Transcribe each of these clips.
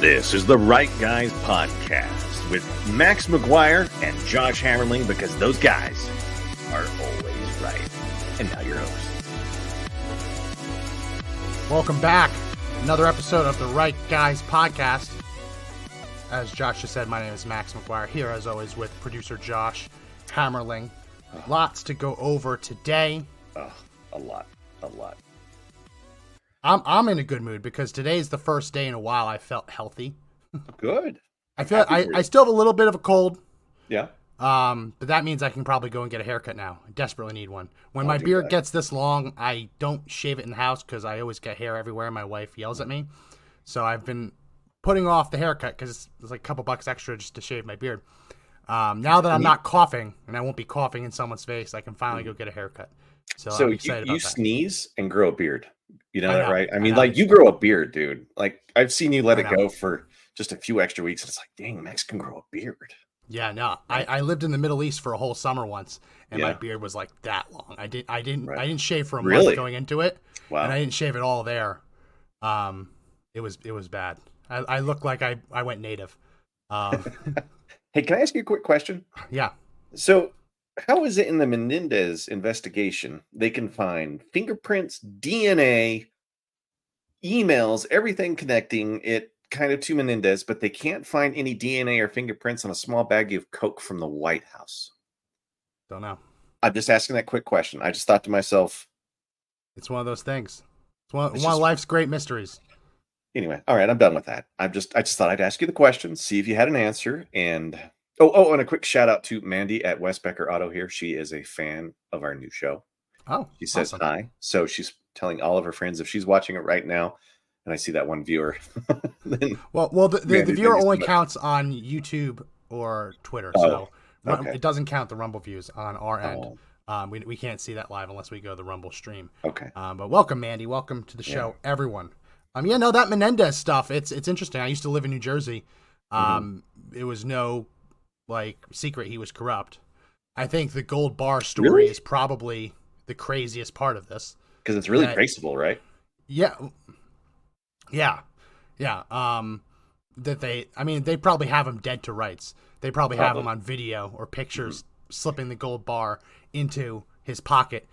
This is the Right Guys Podcast with Max McGuire and Josh Hammerling because those guys are always right. And now your host. Welcome back. Another episode of the Right Guys Podcast. As Josh just said, my name is Max McGuire, here as always with producer Josh Hammerling. Lots to go over today. Oh, a lot, a lot. I'm I'm in a good mood because today's the first day in a while I felt healthy. Good. I feel I. I still have a little bit of a cold, Yeah. um, but that means I can probably go and get a haircut now. I desperately need one. When my beard that. gets this long, I don't shave it in the house because I always get hair everywhere. And my wife yells at me, so I've been putting off the haircut because it's, it's like a couple bucks extra just to shave my beard. Um, now that I'm not coughing and I won't be coughing in someone's face, I can finally go get a haircut. So, So I'm you, excited you sneeze and grow a beard. You know I that, right? I I mean, know. like you grow a beard, dude. Like I've seen you let I it know. go for just a few extra weeks. And it's like, dang, Max can grow a beard. Yeah, no, I, I lived in the Middle East for a whole summer once, and my beard was like that long. I didn't, I didn't, Right. I didn't shave for a Really? month going into it, Wow. and I didn't shave it all there. Um, it was, it was bad. I, I looked like I, I went native. Um, hey, can I ask you a quick question? yeah, So, how is it in the Menendez investigation they can find fingerprints, DNA, emails, everything connecting it kind of to Menendez, but they can't find any DNA or fingerprints on a small baggie of coke from the White House? don't know. I'm just asking that quick question. I just thought to myself, It's one of those things. It's one, It's one just- of life's great mysteries. anyway, all right, I'm done with that. I'm just I just thought I'd ask you the question, see if you had an answer. And oh, oh, and a quick shout out to Mandy at West Becker Auto here. She is a fan of our new show. Oh, She says awesome. hi. So she's telling all of her friends if she's watching it right now, and I see that one viewer. then Well, well, the, the, the viewer only counts on YouTube or Twitter, Oh, so okay. it doesn't count the Rumble views on our end. Oh, Um, we, we can't see that live unless we go to the Rumble stream. okay. Um, but welcome, Mandy. Welcome to the show, everyone. Um, yeah, no, that Menendez stuff. It's it's interesting. I used to live in New Jersey. Mm-hmm. Um, it was no like secret he was corrupt. I think the gold bar story Really? is probably the craziest part of this. Because it's really That- traceable, right? Yeah, yeah, yeah. Um, that they. I mean, they probably have him dead to rights. They probably have him on video or pictures slipping the gold bar into his pocket.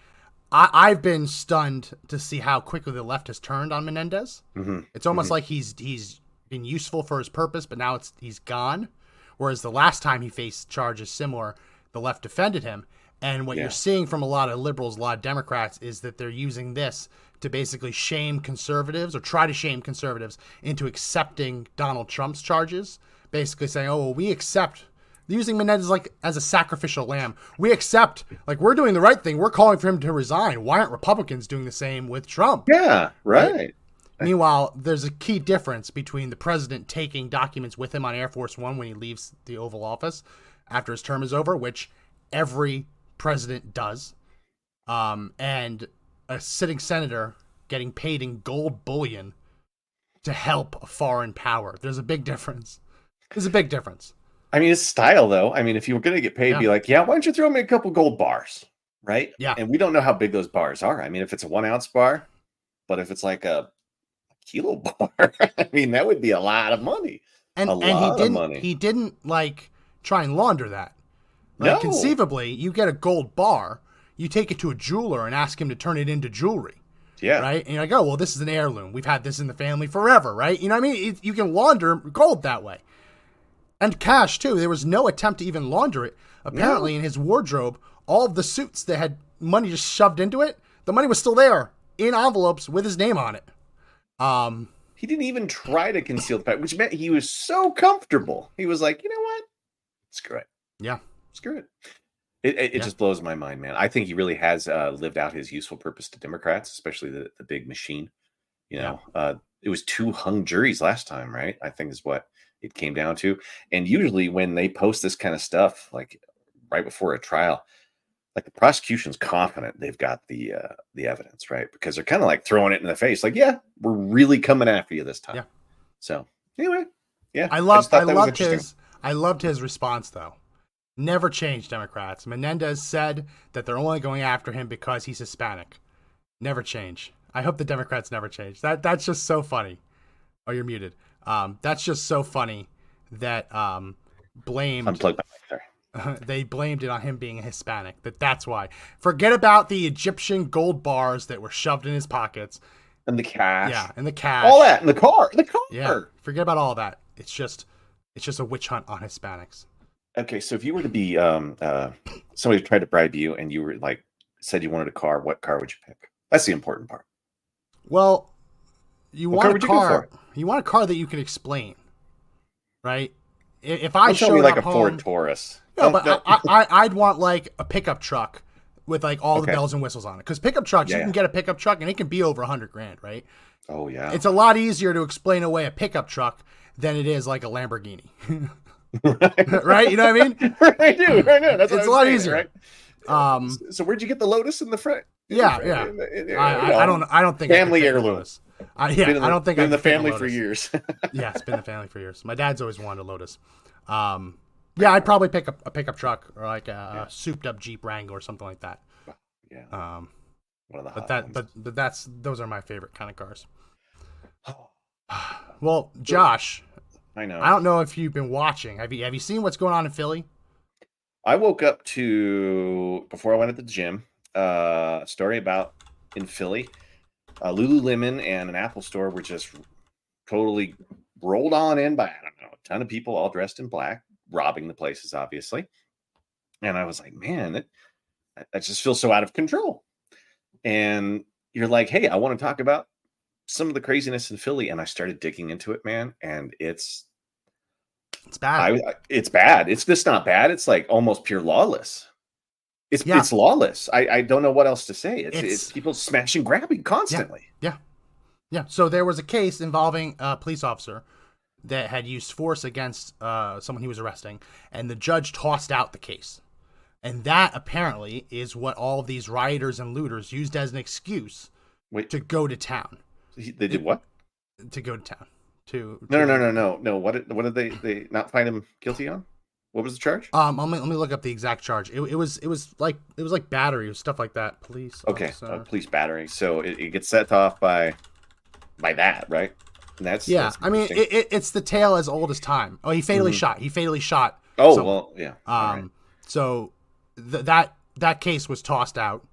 I, I've been stunned to see how quickly the left has turned on Menendez. hmm It's almost like he's he's been useful for his purpose, but now it's he's gone. Whereas the last time he faced charges similar, the left defended him. And what Yeah. you're seeing from a lot of liberals, a lot of Democrats, is that they're using this to basically shame conservatives or try to shame conservatives into accepting Donald Trump's charges. Basically saying, "Oh, well, we accept." Using Menendez like as a sacrificial lamb, we accept like we're doing the right thing. We're calling for him to resign. Why aren't Republicans doing the same with Trump? Yeah, right. Meanwhile, there's a key difference between the president taking documents with him on Air Force One when he leaves the Oval Office after his term is over, which every president does, um, and a sitting senator getting paid in gold bullion to help a foreign power. There's a big difference. There's a big difference. I mean, it's style, though. I mean, if you were going to get paid, Yeah. be like, yeah, why don't you throw me a couple gold bars, right? Yeah. And we don't know how big those bars are. I mean, if it's a one ounce bar, but if it's like a kilo bar, I mean, that would be a lot of money. And A and he didn't money. he didn't like try and launder that. Like No. conceivably, you get a gold bar, you take it to a jeweler and ask him to turn it into jewelry. Yeah. right? And you're like, oh, well, this is an heirloom. We've had this in the family forever, right? You know what I mean? It, you can launder gold that way. And cash, too. There was no attempt to even launder it. Apparently, in his wardrobe, all of the suits that had money just shoved into it, the money was still there in envelopes with his name on it. Um, He didn't even try to conceal the fact, which meant he was so comfortable. He was like, you know what? Screw it. yeah. Screw it. It, it, Yeah. just blows my mind, man. I think he really has uh, lived out his useful purpose to Democrats, especially the, the big machine. You know, uh, it was two hung juries last time, right? I think is what it came down to. And usually, when they post this kind of stuff, like right before a trial, like the prosecution's confident they've got the uh, the evidence, right? Because they're kind of like throwing it in the face, like, yeah, we're really coming after you this time. Yeah. So anyway, yeah, I loved thought I loved his I loved his response though. Never changed Democrats. Menendez said that they're only going after him because he's Hispanic. Never change. I hope the Democrats never change. That that's just so funny. Oh, you're muted. Um, that's just so funny that um, blamed Unplug my mic. Sorry. they blamed it on him being Hispanic. That that's why. Forget about the Egyptian gold bars that were shoved in his pockets. And the cash. Yeah, and the cash. All that in the car. The car. Yeah. Forget about all that. It's just it's just a witch hunt on Hispanics. Okay, so if you were to be um uh somebody tried to bribe you and you were like said you wanted a car, what car would you pick? That's the important part. Well, you What car want a would you car. You want a car that you can explain, right? If I Don't me like a home, Ford Taurus. no, but I, I, I'd want like a pickup truck with like all the Okay. bells and whistles on it. Because pickup trucks, Yeah, you can get a pickup truck and it can be over a hundred grand, right? oh yeah. It's a lot easier to explain away a pickup truck than it is like a Lamborghini, right? You know what I mean? I do. I know. That's It's a lot saying, easier. Right? Um, So where'd you get the Lotus in the front? In Yeah, the- yeah. in the- in the- I, I, I don't. I don't think Family fit in heirloom. Lotus. I, yeah, I don't think been in the could fit in a family for years. yeah, it's been the family for years. My dad's always wanted a Lotus. Um, yeah, I'd probably pick up a pickup truck or like a, a souped up Jeep Wrangler or something like that. yeah, Um, one of the but that, ones. but but that's those are my favorite kind of cars. Well, Josh, I know. I don't know if you've been watching. Have you have you seen what's going on in Philly? I woke up to before I went to the gym. Uh, a story about in Philly, uh, Lululemon and an Apple store were just totally rolled on in by I don't know a ton of people all dressed in black, robbing the places, obviously. And I was like, man, that that just feels so out of control. And you're like, hey, I want to talk about some of the craziness in Philly, and I started digging into it, man, and it's It's bad. I, it's bad. It's just not bad. It's like almost pure lawless. It's Yeah. it's lawless. I, I don't know what else to say. It's, It's- it's people smashing, grabbing constantly. Yeah. Yeah. So there was a case involving a police officer that had used force against uh, someone he was arresting, and the judge tossed out the case. And that apparently is what all of these rioters and looters used as an excuse Wait, to go to town. He- they did what? To go to town. To No, to- no, no, no, no, no. What did what did they they not find him guilty on? What was the charge? Um, let me, let me look up the exact charge. It, it was it was like it was like battery or stuff like that. Police. Okay, uh, police battery. So it, it gets set off by by that, right? And that's yeah, that's I mean it, it, it's the tale as old as time. Oh, he fatally Mhm. shot. He fatally shot. oh someone. well, yeah. Um, all right. so th- that that case was tossed out,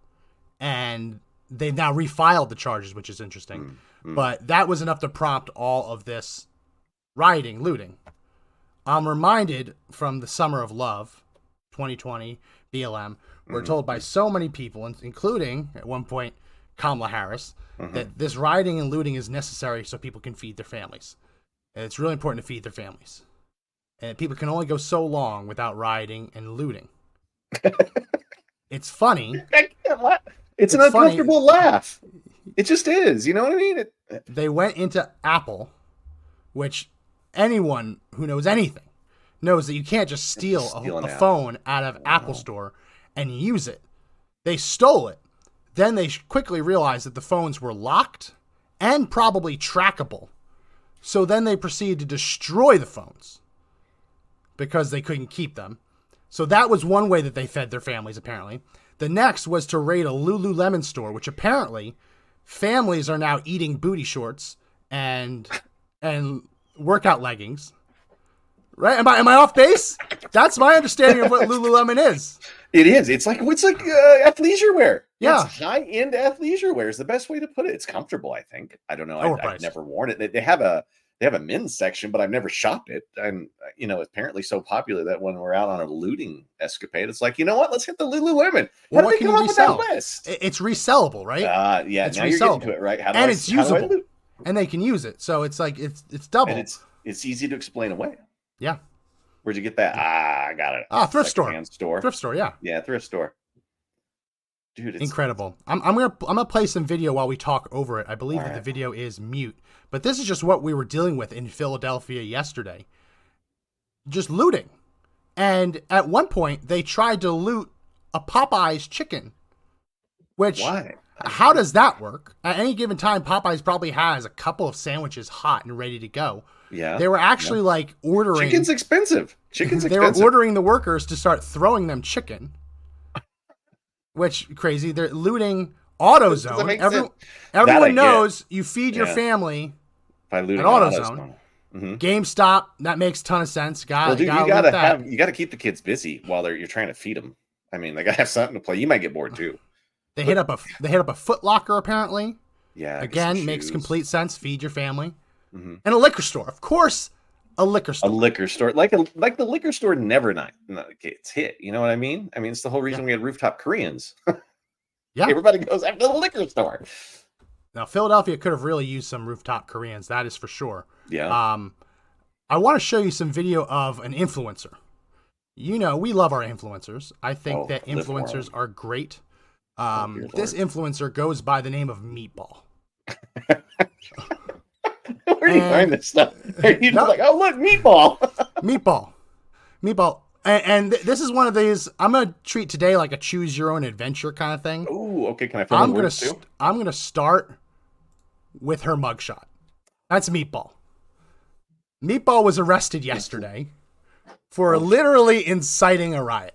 and they've now refiled the charges, which is interesting. mm. But that was enough to prompt all of this rioting, looting. I'm reminded from the Summer of Love, 2020 BLM. We're Mhm. told by so many people, including at one point Kamala Harris, Mhm. that this rioting and looting is necessary so people can feed their families. And it's really important to feed their families. And people can only go so long without rioting and looting. it's funny. I. It's, an funny. uncomfortable laugh. It just is. You know what I mean? It, They went into Apple, which anyone who knows anything knows that you can't just steal a, a phone out of Apple Store and use it. They stole it. Then they quickly realized that the phones were locked and probably trackable. So then they proceeded to destroy the phones because they couldn't keep them. So that was one way that they fed their families, apparently. The next was to raid a Lululemon store, which apparently families are now eating booty shorts and and workout leggings. Right? Am I am I off base? That's my understanding of what Lululemon is. It is. It's like it's like uh, athleisure wear. Yeah. it's high end athleisure wear is the best way to put it. It's comfortable. I think. I don't know. I, I've never worn it. They, they have a they have a men's section, but I've never shopped it. And uh, you know, apparently so popular that when we're out on a looting escapade, it's like you know what? Let's hit the Lululemon. How Well, what they can come you up with that resell? list? It's resellable, right? Uh, yeah. It's now you're getting resellable. to it, right? How do And I, it's how do I usable. and they can use it. So it's like it's it's double. and it's it's easy to explain away. Yeah. Where'd you get that? Ah, I got it. Ah, thrift store. Store. Thrift store, yeah. Yeah, thrift store. Dude, it's Incredible. I'm, I'm gonna I'm gonna play some video while we talk over it. I believe that the video is mute, but this is just what we were dealing with in Philadelphia yesterday. Just looting, and at one point they tried to loot a Popeyes chicken. Which why? how does that work? At any given time, Popeyes probably has a couple of sandwiches hot and ready to go. Yeah. They were actually like ordering. Chicken's expensive. Chicken's expensive. they were ordering the workers to start throwing them chicken. Which crazy? They're looting Doesn't AutoZone. Every, sense. That I everyone get. knows you feed your family by looting An AutoZone. Mhm. GameStop, that makes ton of sense. Got, Well, dude, gotta you gotta loot that. have you gotta keep the kids busy while they're you're trying to feed them. I mean, they gotta have something to play. You might get bored too. They hit up a they hit up a Foot Locker apparently. Yeah. Again, makes shoes. complete sense. Feed your family. Mhm. And a liquor store, of course. A liquor store. a liquor store like a like the liquor store never not, not gets hit. You know what I mean? I mean, it's the whole reason we had rooftop Koreans. Yeah. Everybody goes after the liquor store. now, Philadelphia could have really used some rooftop Koreans. That is for sure. Yeah. Um, I want to show you some video of an influencer. You know, we love our influencers. I think Oh, that live for 'em. influencers are great. Um, this influencer goes by the name of Meatball. Where do you find this stuff? Are you just No. like, oh look, meatball? Meatball. Meatball. And, and th- this is one of these. I'm gonna treat today like a choose your own adventure kind of thing. Ooh, okay. Can I I'm gonna st- I'm gonna start with her mugshot. That's Meatball. Meatball was arrested yesterday for literally inciting a riot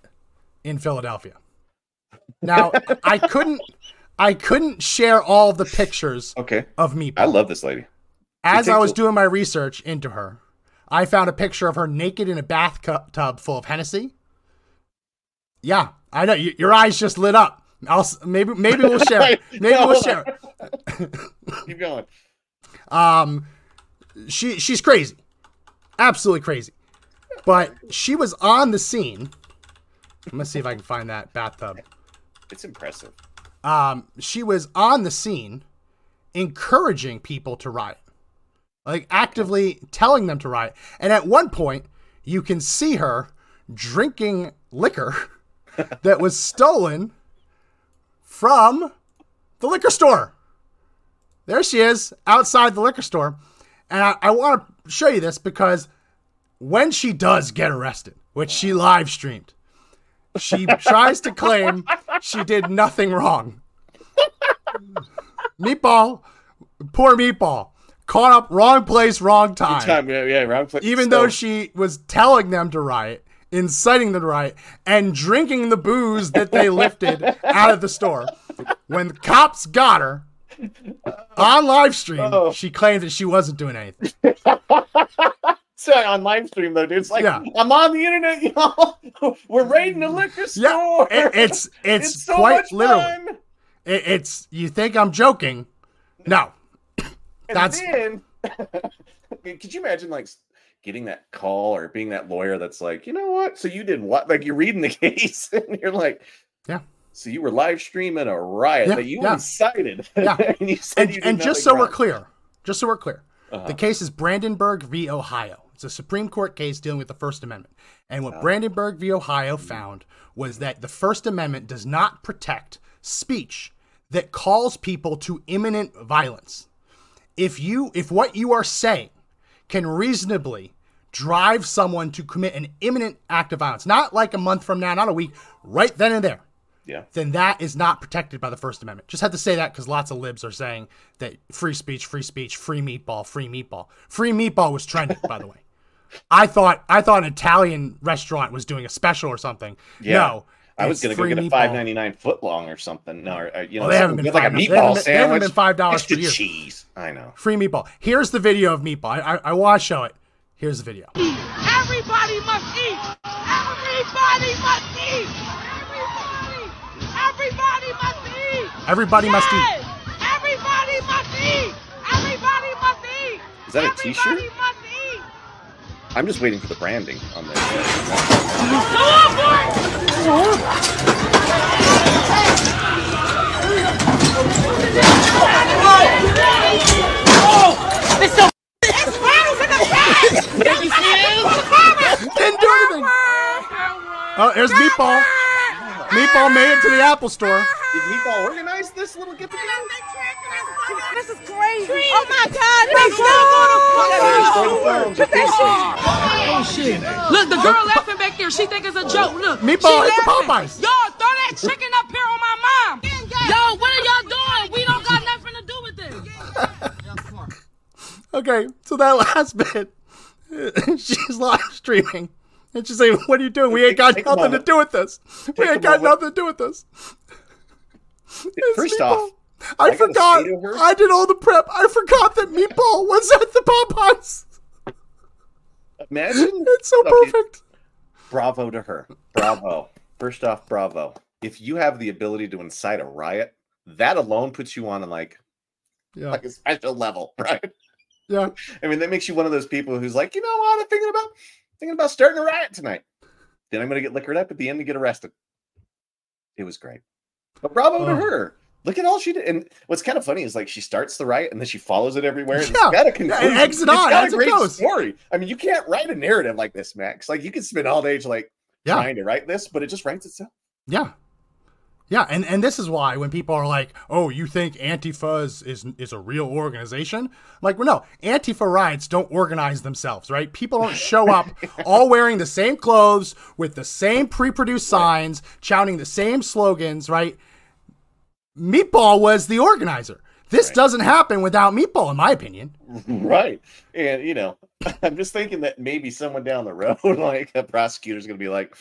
in Philadelphia. Now, I couldn't I couldn't share all the pictures Okay. of Meatball. I love this lady. As I was doing my research into her, I found a picture of her naked in a bathtub full of Hennessy. Yeah, I know. y- Your eyes just lit up. I'll maybe maybe we'll share. it. Maybe No, we'll share. it. Keep going. Um, she she's crazy, absolutely crazy. But she was on the scene. I'm gonna see if I can find that bathtub. It's impressive. Um, she was on the scene, encouraging people to riot, like actively telling them to riot. And at one point, you can see her drinking liquor that was stolen from the liquor store. There she is outside the liquor store. And I, I want to show you this because when she does get arrested, which she live streamed, she tries to claim she did nothing wrong. Meatball, poor Meatball, caught up wrong place, wrong time. Time, yeah, yeah, wrong place. Even So- though she was telling them to riot, inciting them to riot, and drinking the booze that they lifted out of the store. When the cops got her on live stream, Oh. she claimed that she wasn't doing anything. So on live stream though, dude, it's like Yeah. I'm on the internet, y'all. We're raiding the liquor Yeah, store. it- it's it's, It's so quite much literally. It, it's you think I'm joking? No, And That's- then, could you imagine like getting that call or being that lawyer that's like, you know what? So you did what? Like you're reading the case and you're like, Yeah. So you were live streaming a riot Yeah, that you yeah. incited. Yeah. and you said and, you and just nothing so we're clear, just so we're clear, Uh-huh. the case is Brandenburg v. Ohio. It's a Supreme Court case dealing with the First Amendment. And what Brandenburg v. Ohio Mm-hmm. found was that the First Amendment does not protect speech that calls people to imminent violence. If you if what you are saying can reasonably drive someone to commit an imminent act of violence, not like a month from now, not a week, right then and there, yeah. then that is not protected by the First Amendment. Just had to say that because lots of libs are saying that free speech, free speech, free meatball, free meatball. Free meatball was trending, by the way. I thought I thought an Italian restaurant was doing a special or something. Yeah. No, I was gonna go get a five ninety nine foot long or something. No, or, uh, you know, Well, they haven't been like a five- they meatball haven't they haven't sandwich. been $5 Extra for years. cheese. I know. Free meatball. Here's the video of meatball. I, I, I want to show it. Here's the video. Everybody must eat. Everybody must eat. Everybody. Everybody must eat. Everybody must eat. Everybody must eat. Everybody must eat. Is that a t-shirt? Must eat. I'm just waiting for the branding on this. Go on, boy. Anything. Oh, here's meatball. Meatball made it to the Apple store. Did Meatball organize this little get together? This is crazy. Oh my God, this is oh, oh shit. Look, the girl laughing back there. She think it's a joke. Look, Meatball, she hit the laughing. Popeyes. Y'all throw that chicken up here on my mom. Yo, what are y'all doing? We don't got nothing to do with this. Okay, so that last bit, she's live streaming. And she's saying, What are you doing? We ain't got nothing to do with this. We ain't got nothing to do with this. It's First Meatball. off, I, I forgot. to I did all the prep. I forgot that Meatball was at the Popeyes. Imagine It's so Okay. perfect. bravo to her. Bravo. First off, bravo. If you have the ability to incite a riot, that alone puts you on like Yeah. like a special level, right? Yeah. I mean, that makes you one of those people who's like, you know what, I'm thinking about thinking about starting a riot tonight. Then I'm gonna get liquored up at the end and get arrested. It was great. But bravo to Oh. her. Look at all she did. And what's kind of funny is like she starts the riot and then she follows it everywhere. And Yeah. it's got a conclusion. it it It's on got as a great goes. story. I mean, you can't write a narrative like this, Max. Like you could spend all day like Yeah. trying to write this, but it just writes itself. Yeah. Yeah, and, and this is why when people are like, "Oh, you think Antifa is is, is a real organization?" Like, well, no, Antifa riots don't organize themselves, right? People don't show up all wearing the same clothes with the same pre-produced signs, shouting the same slogans, right? Meatball was the organizer. This Right. doesn't happen without Meatball, in my opinion. Right. And you know, I'm just thinking that maybe someone down the road, like a prosecutor's gonna be like,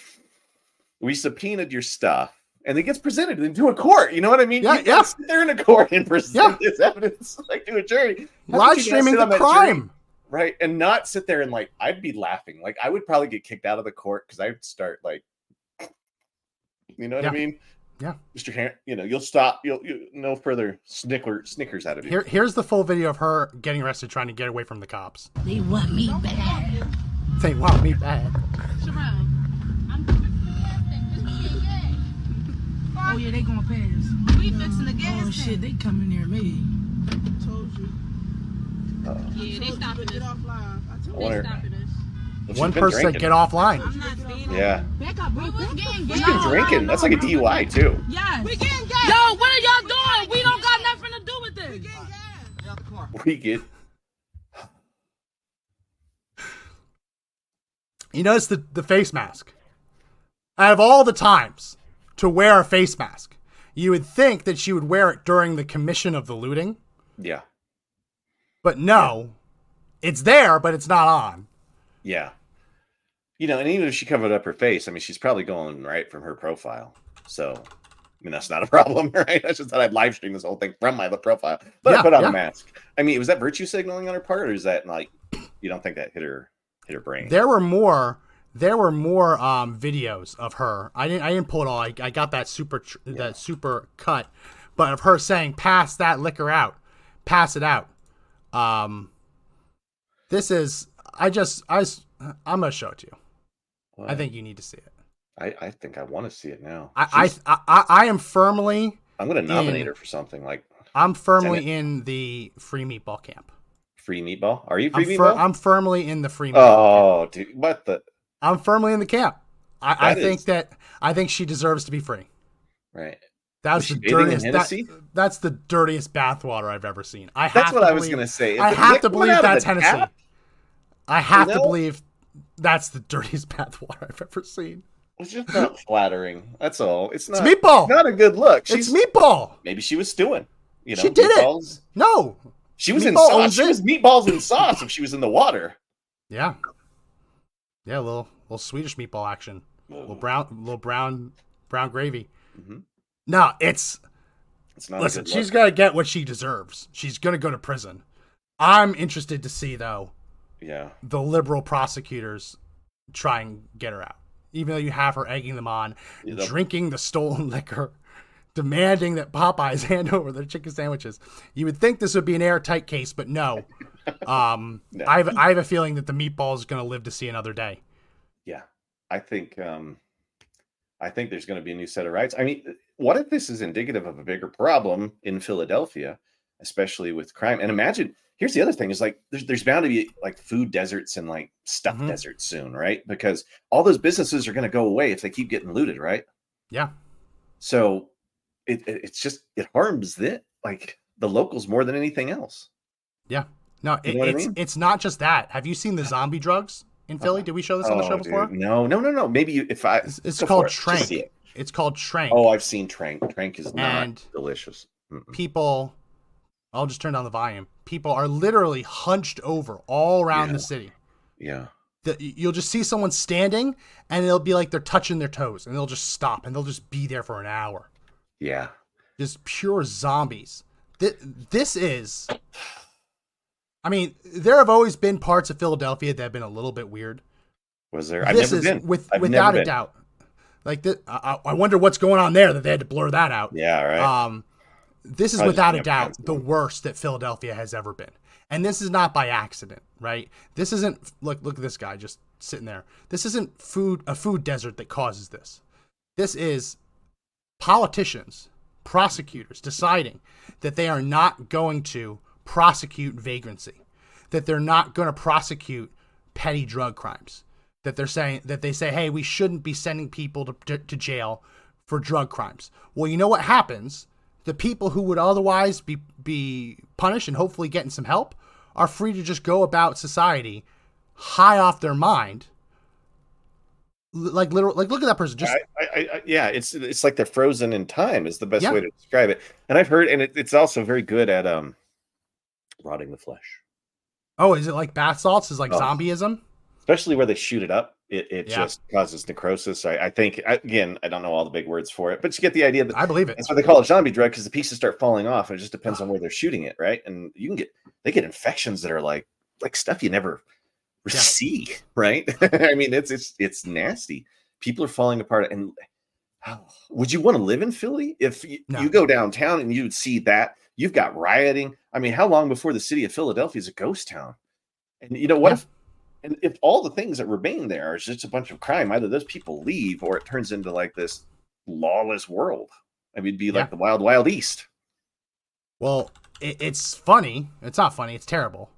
We subpoenaed your stuff. And it gets presented into a court. You know what I mean? Yeah, you yeah. Sit there in a court and present Yeah. this evidence like to a jury. How Live could you not streaming the crime. right? And not sit there and like I'd be laughing. Like I would probably get kicked out of the court because I'd start like you know what Yeah. I mean? Yeah. Mr. Han- you know, you'll stop. You'll you, no further snicker snickers out of you. Here, here's the full video of her getting arrested, trying to get away from the cops. They want me bad. They want me bad. Oh yeah, they gonna pass. We fixing the gas. Oh shit, they coming near me. told you. Yeah, they stopping Get us. off live. I told I you. wonder- One person drinking. "Get offline." I'm not staying. Yeah. Back up, bro. Back getting She's been drinking. That's like a DUI too. Yes. We getting gas. Yo, what are y'all doing? We don't got nothing to do with this. We get You notice the, the face mask. Out of all the times to wear a face mask, you would think that she would wear it during the commission of the looting, yeah, but no, it's there, but it's not on. yeah. You know, and even if she covered up her face, I mean, she's probably going right from her profile. So, I mean, that's not a problem, right? I just thought I'd live stream this whole thing from my profile, but Yeah, I put on yeah. a mask. I mean, was that virtue signaling on her part, or is that like you don't think that hit her hit her brain? There were more. There were more um, videos of her. I didn't. I didn't pull it all. I, I got that super tr- that super cut, but of her saying, "Pass that liquor out, pass it out." Um, this is. I just. I. I'm gonna show it to you. I think you need to see it. I, I think I want to see it now. I. I. I, I, I am firmly. I'm going to nominate in- her for something like I'm firmly in the free meatball camp. free meatball. Are you free I'm, fir- meatball? I'm firmly in the free meatball. camp. oh, dude, what the I'm firmly in the camp. I, I think is- that I think she deserves to be free. right? That's the dirtiest. That, that's the dirtiest bathwater I've ever seen. I That's have what to I was believe- going to say. If I have to believe out of that's Hennessy. tap, I have to know? believe that's the dirtiest bathwater I've ever seen. It's just not flattering. That's all. It's It's not. meatball. Not a good look. She's it's meatball. maybe she was stewing. You know, She did it. No. She was in Meatball sauce. She it. was meatballs in sauce if she was in the water. Yeah. Yeah, a little little Swedish meatball action. little brown little brown brown gravy. Mhm. No, it's It's not. listen. a good She's gonna get what she deserves. She's gonna go to prison. I'm interested to see though Yeah. the liberal prosecutors try and get her out. Even though you have her egging them on, Yeah, they'll- drinking the stolen liquor, demanding that Popeyes hand over their chicken sandwiches. You would think this would be an airtight case, but no. Um, No. I have I have a feeling that the meatball is going to live to see another day. Yeah. I think. um I think there's going to be a new set of rights. I mean, what if this is indicative of a bigger problem in Philadelphia, especially with crime? And imagine. Here's the other thing: is like there's there's bound to be like food deserts and like stuff Mhm. deserts soon, right? Because all those businesses are going to go away if they keep getting looted, right? Yeah, So it, it it's just it harms the like the locals more than anything else. yeah. No, You know what I it's mean? it's not just that. Have you seen the zombie drugs in Philly? Did we show this on the show Oh, before? dude. No, no, no, no. Maybe you, if I It's, it's called it. Tranq. it. It's called Tranq. Oh, I've seen Tranq. Tranq is not And- delicious. Mm-mm. people I'll just turn down the volume. People are literally hunched over all around Yeah. the city. Yeah, The, you'll just see someone standing and it'll be like they're touching their toes and they'll just stop and they'll just be there for an hour. yeah. Just pure zombies. Th- this is. I mean, there have always been parts of Philadelphia that have been a little bit weird. Was there? I've this never is been. with I've without a been. doubt. Like th- I, I wonder what's going on there that they had to blur that out. Yeah, right. Um, this is without a doubt the worst that Philadelphia has ever been, and this is not by accident, right? This isn't look look at this guy just sitting there. This isn't food a food desert that causes this. This is politicians, prosecutors deciding that they are not going to prosecute vagrancy, that they're not going to prosecute petty drug crimes, that they're saying that they say, hey, we shouldn't be sending people to, to, to jail for drug crimes. Well, you know what happens? The people who would otherwise be be punished and hopefully getting some help are free to just go about society high off their mind. Like literal, like look at that person. Just I, I, I, yeah, it's it's like they're frozen in time is the best Yeah. way to describe it. And I've heard, and it, it's also very good at um rotting the flesh, oh, is it like bath salts? Is like Oh. zombieism? especially where they shoot it up. It, it Yeah. just causes necrosis. I, I think again, I don't know all the big words for it, but you get the idea that I believe it. that's what they call a zombie drug because the pieces start falling off, and it just depends on where they're shooting it, right? And you can get they get infections that are like like stuff you never Yeah. see, right? I mean, it's it's it's nasty. People are falling apart, and oh, would you want to live in Philly if you, No. you go downtown and you would see that you've got rioting? I mean, how long before the city of Philadelphia is a ghost town? And you know what? Yeah. If, and if all the things that remain there is just a bunch of crime, either those people leave or it turns into like this lawless world. I mean, it'd be like the wild, wild east. Well, it, it's funny. It's not funny. It's terrible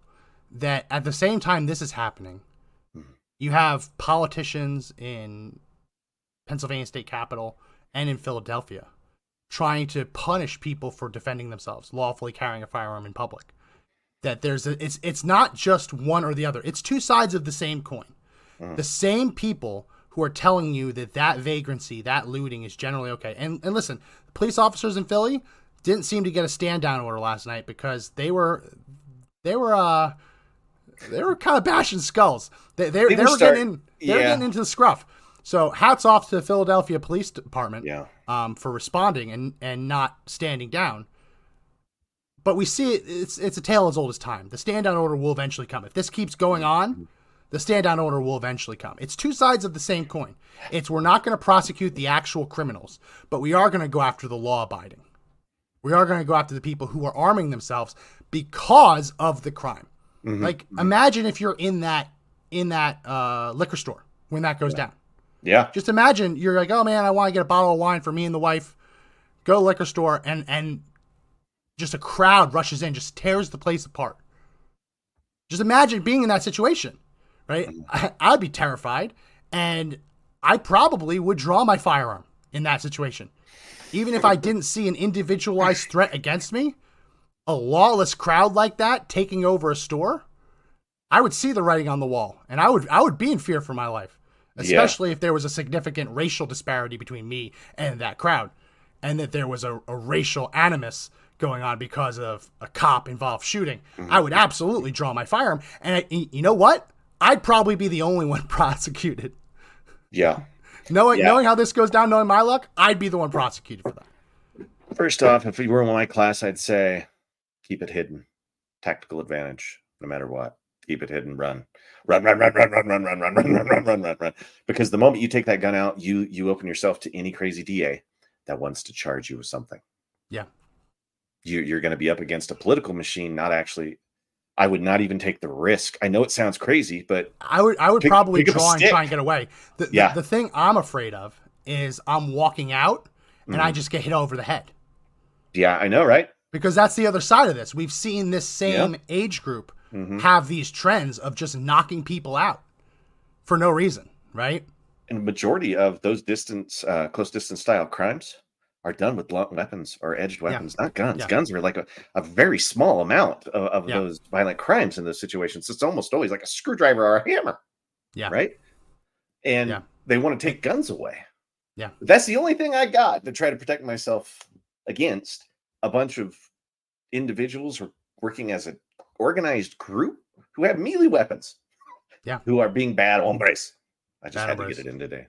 that at the same time this is happening, Mhm. you have politicians in Pennsylvania state capitol and in Philadelphia trying to punish people for defending themselves, lawfully carrying a firearm in public. That there's a, it's it's not just one or the other. It's two sides of the same coin. Mhm. The same people who are telling you that that vagrancy, that looting is generally okay. And and listen, police officers in Philly didn't seem to get a stand down order last night because they were they were uh they were kind of bashing skulls. They they, They they, were start- getting in, they were getting into the scruff. So hats off to the Philadelphia Police Department Yeah. um, for responding and and not standing down. But we see it, it's it's a tale as old as time. The stand down order will eventually come. If this keeps going on, the stand down order will eventually come. It's two sides of the same coin. It's we're not going to prosecute the actual criminals, but we are going to go after the law abiding. We are going to go after the people who are arming themselves because of the crime. Mhm. Like imagine if you're in that in that uh, liquor store when that goes down. Yeah. Just imagine you're like, oh man, I want to get a bottle of wine for me and the wife. Go to the liquor store and and just a crowd rushes in, just tears the place apart. Just imagine being in that situation, right? I, mm-hmm. I'd be terrified, and I probably would draw my firearm in that situation, even if I didn't see an individualized threat against me. A lawless crowd like that taking over a store, I would see the writing on the wall, and I would I would be in fear for my life especially if there was a significant racial disparity between me and that crowd, and that there was a, a racial animus going on because of a cop involved shooting. I would absolutely draw my firearm, and I, you know what? I'd probably be the only one prosecuted. Yeah. Knowing Yeah. knowing how this goes down, knowing my luck, I'd be the one prosecuted for that. First off, if you were in my class, I'd say keep it hidden. Tactical advantage, no matter what. Keep it hidden. Run, run, run, run, run, run, run, run, run, run, run, run, run, run, run. Because the moment you take that gun out, you you open yourself to any crazy DA that wants to charge you with something. Yeah. You, you're going to be up against a political machine. Not actually. I would not even take the risk. I know it sounds crazy, but I would I would Pick- probably pick draw and try and get away. The, the- Yeah. the thing I'm afraid of is I'm walking out and Mm-hmm. I just get hit over the head. yeah, I know, right? because that's the other side of this. We've seen this same age group Mhm. have these trends of just knocking people out for no reason, right? and the majority of those distance uh, close distance style crimes are done with blunt weapons or edged weapons not guns Yeah. guns are like a, a very small amount of, of Yeah. those violent crimes in those situations it's almost always like a screwdriver or a hammer Yeah. right and Yeah. they want to take guns away Yeah. that's the only thing i got to try to protect myself against a bunch of individuals who- working as an organized group who have melee weapons Yeah. who are being bad hombres i just Bad had to get it in today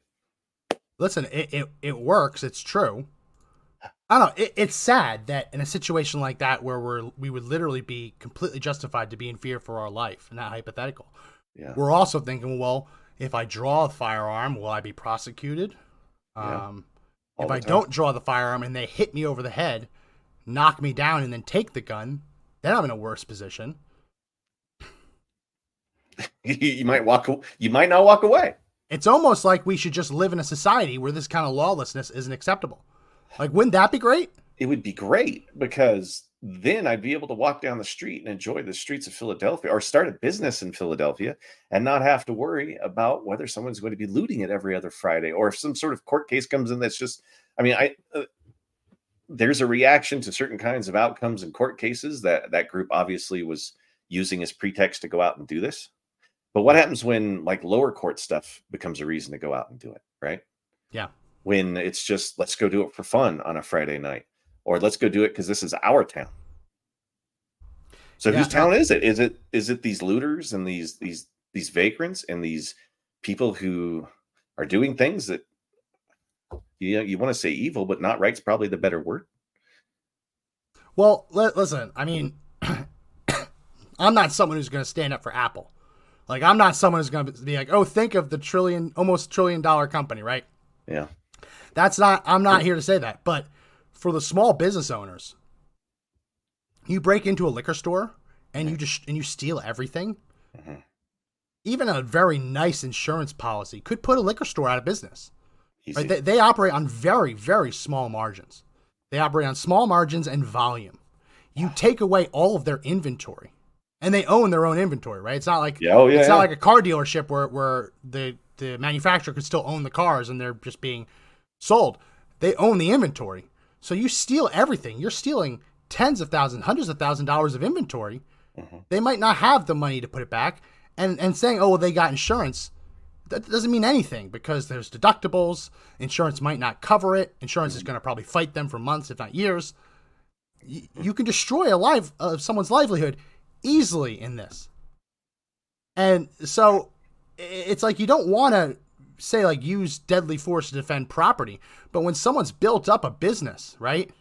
Listen, it, it, it works. It's true. I don't know. It, it's sad that in a situation like that, where we're we would literally be completely justified to be in fear for our life, not hypothetical. Yeah. We're also thinking, well, if I draw a firearm, will I be prosecuted? Yeah. Um, if I time. don't draw the firearm and they hit me over the head, knock me down, and then take the gun, then I'm in a worse position. you, might walk. You might not walk away. It's almost like we should just live in a society where this kind of lawlessness isn't acceptable. Like, wouldn't that be great? It would be great because then I'd be able to walk down the street and enjoy the streets of Philadelphia, or start a business in Philadelphia, and not have to worry about whether someone's going to be looting it every other Friday, or if some sort of court case comes in that's just. I mean, I. Uh, there's a reaction to certain kinds of outcomes in court cases that that group obviously was using as pretext to go out and do this. But what happens when like lower court stuff becomes a reason to go out and do it, right? Yeah. When it's just let's go do it for fun on a Friday night, or let's go do it because this is our town. So Yeah, whose town is it? Is it is it these looters and these these these vagrants and these people who are doing things that you know you want to say evil, but not right's probably the better word. Well, li- listen, I mean, I'm not someone who's going to stand up for Apple. Like, I'm not someone who's going to be like, oh, think of the trillion, almost trillion dollar company, right? Yeah. That's not, I'm not here to say that. But for the small business owners, you break into a liquor store and you just, and you steal everything. Mhm. Even a very nice insurance policy could put a liquor store out of business. Right? They, they operate on very, very small margins. They operate on small margins and volume. You take away all of their inventory, and they own their own inventory, right? It's not like Yeah, oh, yeah, it's not like a car dealership where where the the manufacturer could still own the cars and they're just being sold. They own the inventory, so you steal everything. You're stealing tens of thousands, hundreds of thousand dollars of inventory. Mhm. They might not have the money to put it back, and and saying, oh, well, they got insurance that doesn't mean anything because there's deductibles. Insurance might not cover it. Insurance is mm-hmm. going to probably fight them for months, if not years. Y- mm-hmm. you can destroy a life of someone's livelihood easily in this. And so it's like you don't want to say like use deadly force to defend property, but when someone's built up a business, right?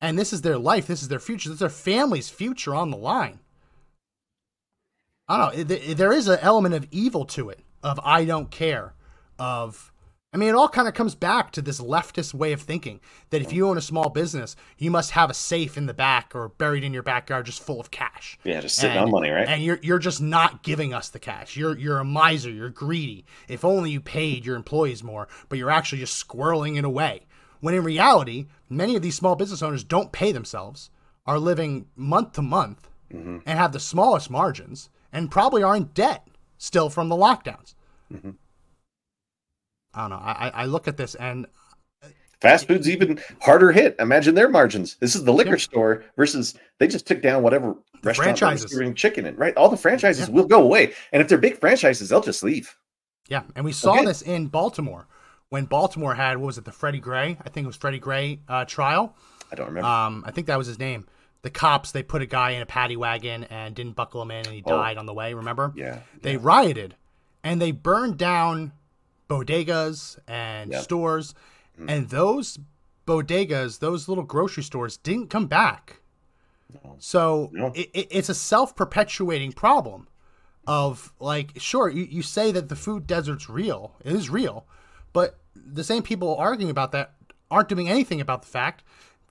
And this is their life, this is their future, this is their family's future on the line. I don't know. There is an element of evil to it, of I don't care, of. I mean, it all kind of comes back to this leftist way of thinking that if you own a small business, you must have a safe in the back or buried in your backyard just full of cash. yeah, just sitting And- on money, right? And you're you're just not giving us the cash. You're you're a miser. You're greedy. If only you paid your employees more, but you're actually just squirreling it away. When in reality, many of these small business owners don't pay themselves, are living month to month, Mhm. and have the smallest margins, and probably are in debt still from the lockdowns. Mhm. I don't know. I, I look at this and Fast food's even harder hit. Imagine their margins. This is the liquor Yeah. store versus they just took down whatever restaurant that was franchises. serving chicken in, right? All the franchises will go away. And if they're big franchises, they'll just leave. Yeah, and we saw Okay. this in Baltimore when Baltimore had what was it the Freddie Gray? I think it was Freddie Gray uh, trial. I don't remember. Um, I think that was his name. The cops they put a guy in a paddy wagon and didn't buckle him in, and he Oh. died on the way. Remember? yeah. They rioted, and they burned down bodegas and Yeah. stores, Mm. and those bodegas, those little grocery stores, didn't come back. No. So No. it, it, it's a self-perpetuating problem of like, sure, you, you say that the food desert's real, it is real, but the same people arguing about that aren't doing anything about the fact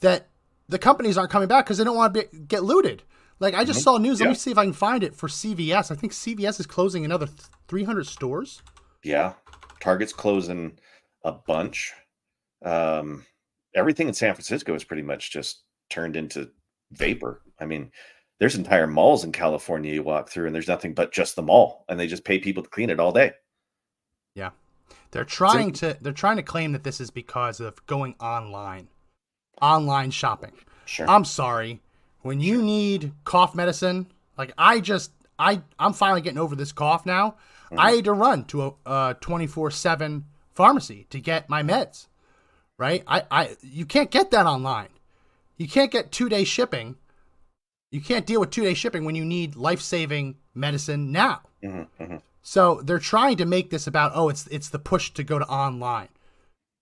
that the companies aren't coming back because they don't want to be, get looted. Like I just saw news. Let Mm-hmm. Me see if I can find it for CVS. I think CVS is closing another 300 stores. Yeah. Target's closing a bunch. Um, everything in San Francisco is pretty much just turned into vapor. I mean, there's entire malls in California you walk through and there's nothing but just the mall and they just pay people to clean it all day. Yeah, they're trying to they're trying to claim that this is because of going online, online shopping. Sure. I'm sorry. When you need cough medicine, like I just I I'm finally getting over this cough now. I had to run to a uh 24/7 pharmacy to get my meds. Right? I I you can't get that online. You can't get 2-day shipping. You can't deal with 2-day shipping when you need life-saving medicine now. Mhm, mhm. So they're trying to make this about oh it's it's the push to go to online.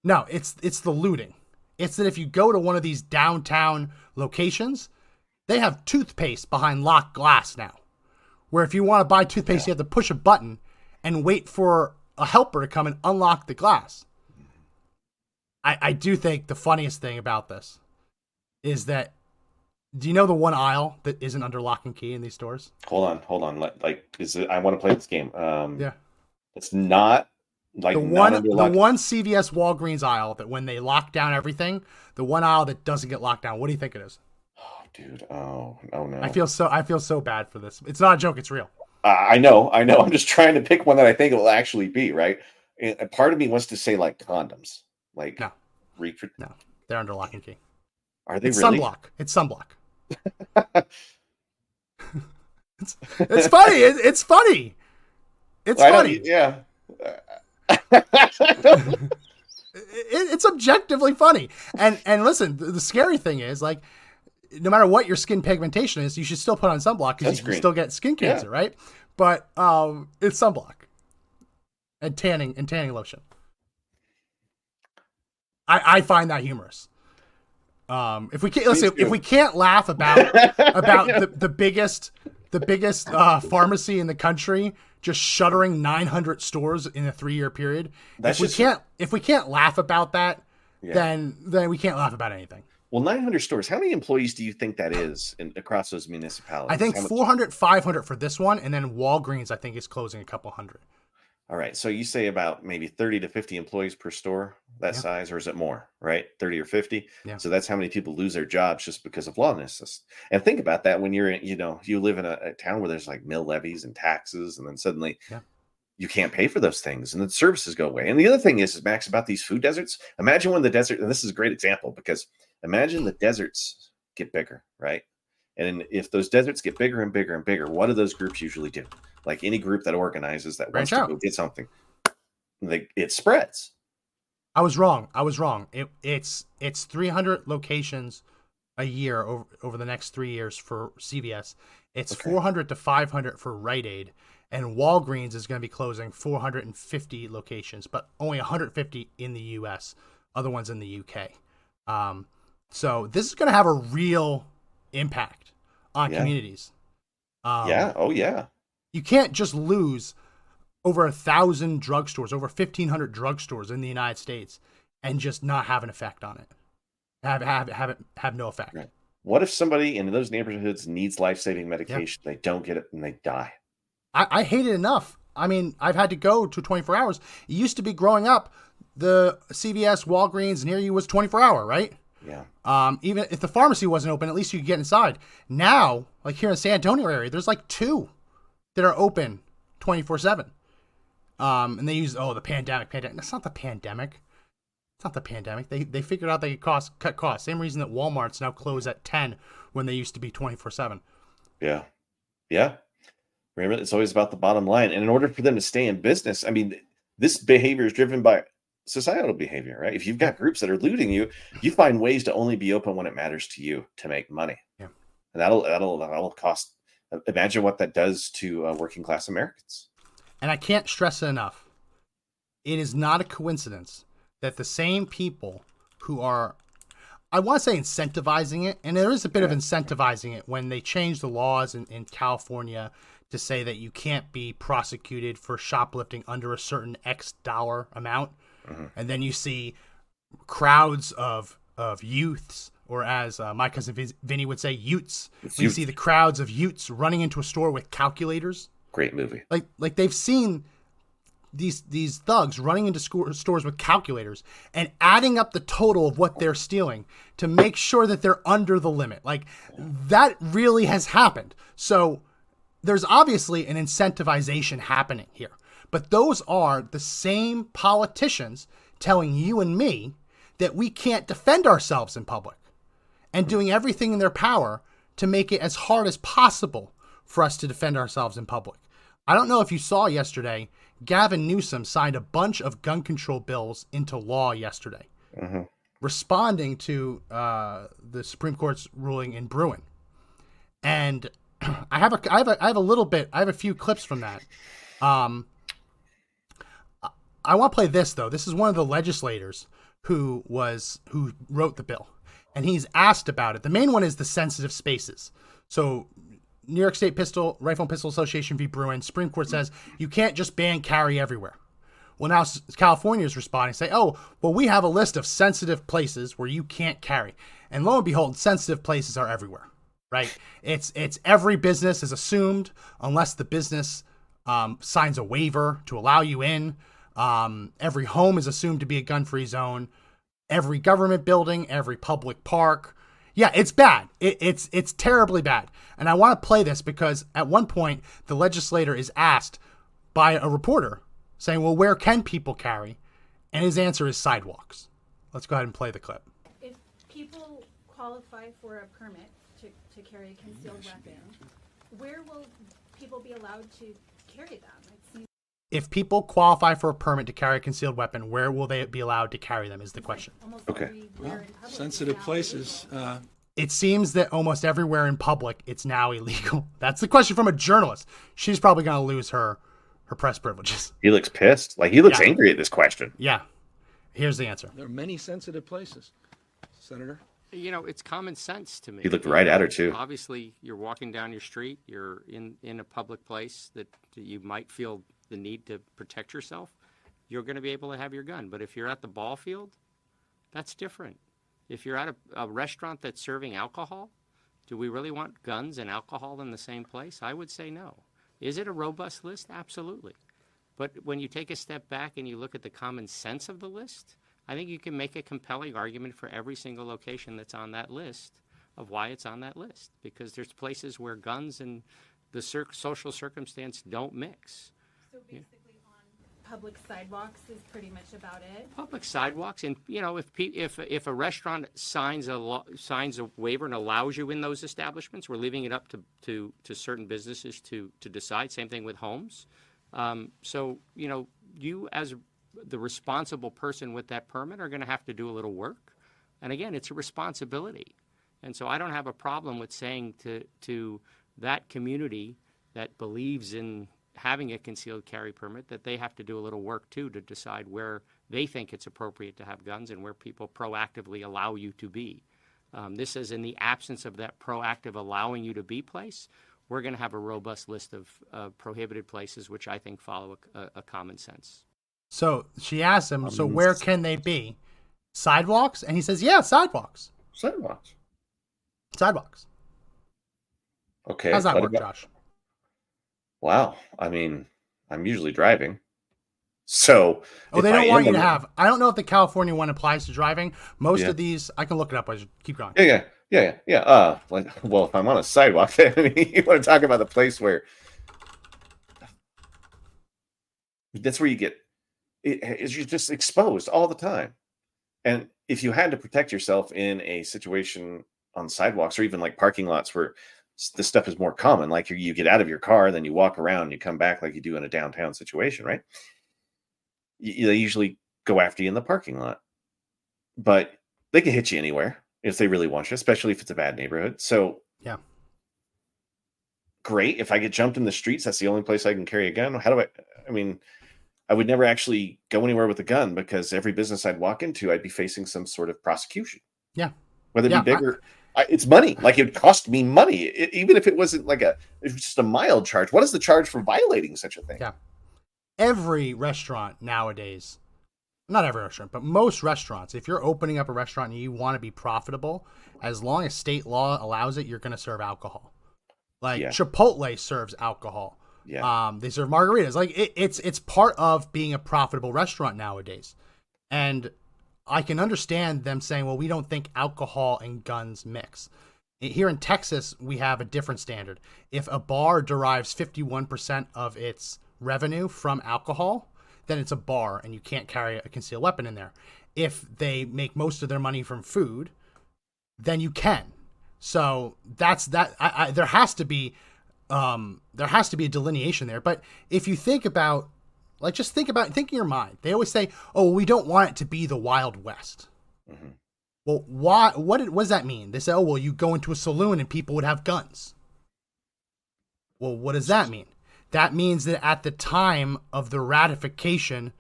No, it's it's the looting. It's that if you go to one of these downtown locations, they have toothpaste behind locked glass now. Where if you want to buy toothpaste, you have to push a button and wait for a helper to come and unlock the glass. I, I do think the funniest thing about this is that do you know the one aisle that isn't under lock and key in these stores? Hold on, hold on. Like, is it? I want to play this game. Um, Yeah. It's not like The one the one CVS Walgreens aisle that when they lock down everything, the one aisle that doesn't get locked down. What do you think it is? Oh, dude. Oh, oh no. I feel so I feel so bad for this. It's not a joke, it's real. I I know, I know. I'm just trying to pick one that I think it will actually be right. And part of me wants to say like condoms, like No. repro- No. They're under lock and key. Are they It's really? sunblock. It's sunblock. it's, it's funny. It, it's funny. It's don't- funny. yeah. It, it's objectively funny. And and listen, the, the scary thing is like, no matter what your skin pigmentation is, you should still put on sunblock because you can still get skin Yeah. cancer, right? But um, it's sunblock and tanning and tanning lotion. I I find that humorous. Um, if we can't listen, if we can't laugh about about the, the biggest the biggest uh, pharmacy in the country just shuttering 900 stores in a three year period. That's if we just- can't if we can't laugh about that, Yeah. then then we can't laugh about anything. Well, 900 stores. How many employees do you think that is in, across those municipalities? I think How much- 400, 500 for this one, and then Walgreens I think is closing a couple hundred. All right. So you say about maybe 30 to 50 employees per store, that Yeah. size, or is it more, right? 30 or 50. Yeah. So that's how many people lose their jobs just because of lawlessness. And think about that when you're, in, you know, you live in a, a town where there's like mill levies and taxes, and then suddenly Yeah. you can't pay for those things and the services go away. And the other thing is, is Max, about these food deserts. Imagine when the desert, and this is a great example because imagine the deserts get bigger, right? And if those deserts get bigger and bigger and bigger, what do those groups usually do? Like any group that organizes that wants Branch to out. go get something, they, it spreads. I was wrong. I was wrong. It, it's it's 300 locations a year over over the next three years for CVS. It's Okay. 400 to 500 for Rite Aid, and Walgreens is going to be closing 450 locations, but only 150 in the U.S. Other ones in the U.K. Um, so this is going to have a real impact on Yeah. communities. Um, yeah. Oh, yeah. you can't just lose over a thousand drugstores, over fifteen hundred drugstores in the United States, and just not have an effect on it. Have have have it have no effect. Right. What if somebody in those neighborhoods needs life saving medication? They don't get it and they die. I, I hate it enough. I mean, I've had to go to twenty four hours. It used to be growing up, the CVS, Walgreens near you was twenty four hour, right? Yeah. Um, even if the pharmacy wasn't open, at least you could get inside. Now, like here in San Antonio area, there's like two that are open 24 7. Um, and they use, oh, the pandemic, pandemic. That's not the pandemic. It's not the pandemic. They, they figured out they could cost, cut costs. Same reason that Walmart's now close at 10 when they used to be 24 7. Yeah. Yeah. Remember, it's always about the bottom line. And in order for them to stay in business, I mean, this behavior is driven by societal behavior, right? If you've got groups that are looting you, you find ways to only be open when it matters to you to make money. Yeah. And that'll that'll that'll cost. Imagine what that does to uh, working class Americans. And I can't stress it enough. It is not a coincidence that the same people who are, I want to say incentivizing it, and there is a bit of incentivizing it when they changed the laws in, in California to say that you can't be prosecuted for shoplifting under a certain X dollar amount. And then you see crowds of, of youths, or as uh, my cousin Vin- Vinny would say, utes. It's youth. see the crowds of utes running into a store with calculators Great movie. like like they've seen these these thugs running into sco- stores with calculators and adding up the total of what they're stealing to make sure that they're under the limit. Like that really has happened. So there's obviously an incentivization happening here. But those are the same politicians telling you and me that we can't defend ourselves in public and doing everything in their power to make it as hard as possible for us to defend ourselves in public. I don't know if you saw yesterday, Gavin Newsom signed a bunch of gun control bills into law yesterday, Mhm. responding to uh, the Supreme Court's ruling in Bruen. And I have a, I have a, I have a little bit, I have a few clips from that. Um, I- want to play this though. This is one of the legislators who was who wrote the bill, and he's asked about it. The main one is the sensitive spaces. So New York State Pistol Rifle and Pistol Association v. Bruen, Supreme Court says you can't just ban carry everywhere. Well, now California is responding, say, oh, well, we have a list of sensitive places where you can't carry, and lo and behold, sensitive places are everywhere, right? It's it's every business is assumed unless the business um, signs a waiver to allow you in. Um, every home is assumed to be a gun-free zone. Every government building, every public park, yeah, it's bad. It, it's it's terribly bad. And I want to play this because at one point the legislator is asked by a reporter saying, "Well, where can people carry?" And his answer is sidewalks. Let's go ahead and play the clip. If people qualify for a permit to, to carry a concealed weapon, where will people be allowed to carry them? If people qualify for a permit to carry a concealed weapon, where will they be allowed to carry them? Is the question. Okay. Well, sensitive places. Uh, it seems that almost everywhere in public it's now illegal. That's the question from a journalist. She's probably going to lose her her press privileges. He looks pissed. Like he looks Yeah. angry at this question. Yeah. Here's the answer. there are many sensitive places, Senator. You know, it's common sense to me. He looked right at her, too. Obviously, you're walking down your street. You're in in a public place that you might feel the need to protect yourself. You're going to be able to have your gun. But if you're at the ball field, that's different. If you're at a, a restaurant that's serving alcohol, do we really want guns and alcohol in the same place? I would say no. Is it a robust list? Absolutely. But when you take a step back and you look at the common sense of the list, I think you can make a compelling argument for every single location that's on that list of why it's on that list. Because there's places where guns and the cir- social circumstance don't mix. So basically on public sidewalks is pretty much about it. Public sidewalks, and you know, if pe- if if a restaurant signs a lo- signs a waiver and allows you in those establishments, we're leaving it up to to, to certain businesses to to decide. Same thing with homes. Um, so you know, you as the responsible person with that permit are going to have to do a little work. And again, it's a responsibility. And so I don't have a problem with saying to to that community that believes in having a concealed carry permit that they have to do a little work too to decide where they think it's appropriate to have guns and where people proactively allow you to be. Um, this is in the absence of that proactive allowing you to be place. We're going to have a robust list of uh, prohibited places, which I think follow a, a, a common sense. So she asks him, so where can they be? Sidewalks? And he says, yeah, sidewalks. Sidewalks. Sidewalks. Okay. How's that what work, about- Josh? Wow. I mean, I'm usually driving. So Oh, they don't want you to have. I don't know if the California one applies to driving. Most Yeah. of these, I can look it up. I just keep going. Yeah, yeah, yeah, yeah, yeah. Uh, like, well, if I'm on a sidewalk, I mean, you want to talk about the place where that's where you get it, it's you're just exposed all the time. And if you had to protect yourself in a situation on sidewalks or even like parking lots where this stuff is more common, like you, you get out of your car, then you walk around, you come back like you do in a downtown situation, right? Y- They usually go after you in the parking lot, but they can hit you anywhere if they really want you, especially if it's a bad neighborhood. So Yeah. great. If I get jumped in the streets, that's the only place I can carry a gun. How do I? I mean, I would never actually go anywhere with a gun because every business I'd walk into, I'd be facing some sort of prosecution. Yeah. whether it Yeah, be I- big or I, it's money. Like it would cost me money, I- even if it wasn't like a if it's just a mild charge. What is the charge for violating such a thing? Yeah. Every restaurant nowadays, not every restaurant, but most restaurants, if you're opening up a restaurant and you want to be profitable, as long as state law allows it, you're going to serve alcohol. Like Yeah. Chipotle serves alcohol. Yeah. Um, they serve margaritas. Like it, it's it's part of being a profitable restaurant nowadays. And I can understand them saying, "Well, we don't think alcohol and guns mix." Here in Texas, we have a different standard. If a bar derives 51% of its revenue from alcohol, then it's a bar and you can't carry a concealed weapon in there. If they make most of their money from food, then you can. So that's that. I, I, there has to be, um, there has to be a delineation there. But if you think about, like, just think about, think in your mind. They always say, "Oh, we don't want it to be the Wild West." Mhm. Well, why? What, did, what does that mean? They say, "Oh, well, you go into a saloon and people would have guns." Well, what does that mean? That means that at the time of the ratification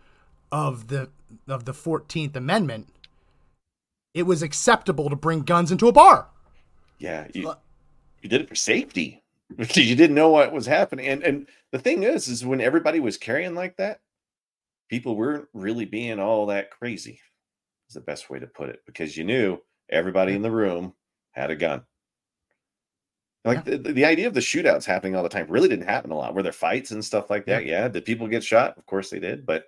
of the of the Fourteenth Amendment, it was acceptable to bring guns into a bar. Yeah, you, you did it for safety you didn't know what was happening. And and the thing is, is when everybody was carrying like that, people weren't really being all that crazy. Is the best way to put it because you knew everybody in the room had a gun. Like the, the idea of the shootouts happening all the time really didn't happen a lot. Were there fights and stuff like that? Yeah. Did people get shot? Of course they did, but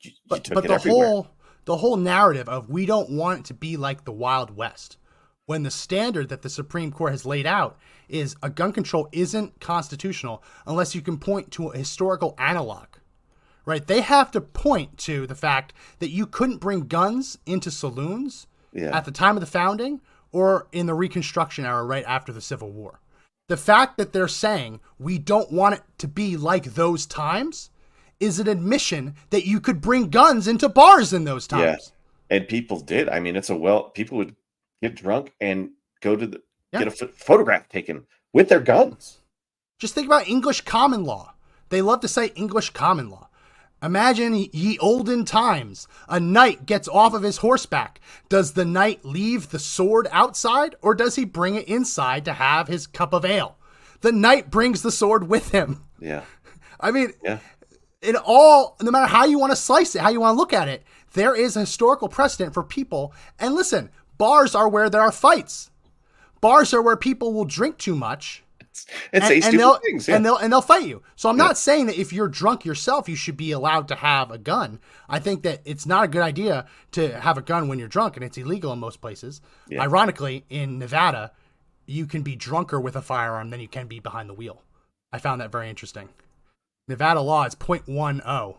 you, you But took but the everywhere. whole the whole narrative of we don't want it to be like the Wild West, when the standard that the Supreme Court has laid out is a gun control isn't constitutional unless you can point to a historical analog. Right? They have to point to the fact that you couldn't bring guns into saloons Yeah. at the time of the founding or in the Reconstruction era right after the Civil War. The fact that they're saying we don't want it to be like those times is an admission that you could bring guns into bars in those Yeah. times. and people did. I mean, it's a well. People would get drunk and go to the Yeah. get a ph- photograph taken with their guns. Just think about English common law. They love to say English common law. Imagine ye olden times. A knight gets off of his horseback. Does the knight leave the sword outside or does he bring it inside to have his cup of ale? The knight brings the sword with him. Yeah, I mean, yeah, in all, no matter how you want to slice it, how you want to look at it, there is a historical precedent for people. And listen, bars are where there are fights. Bars are where people will drink too much and, say stupid they'll things. Yeah. and they'll and they'll fight you. So I'm not saying that if you're drunk yourself, you should be allowed to have a gun. I think that it's not a good idea to have a gun when you're drunk, and it's illegal in most places. Yeah. Ironically, in Nevada, you can be drunker with a firearm than you can be behind the wheel. I found that very interesting. Nevada law is 0.10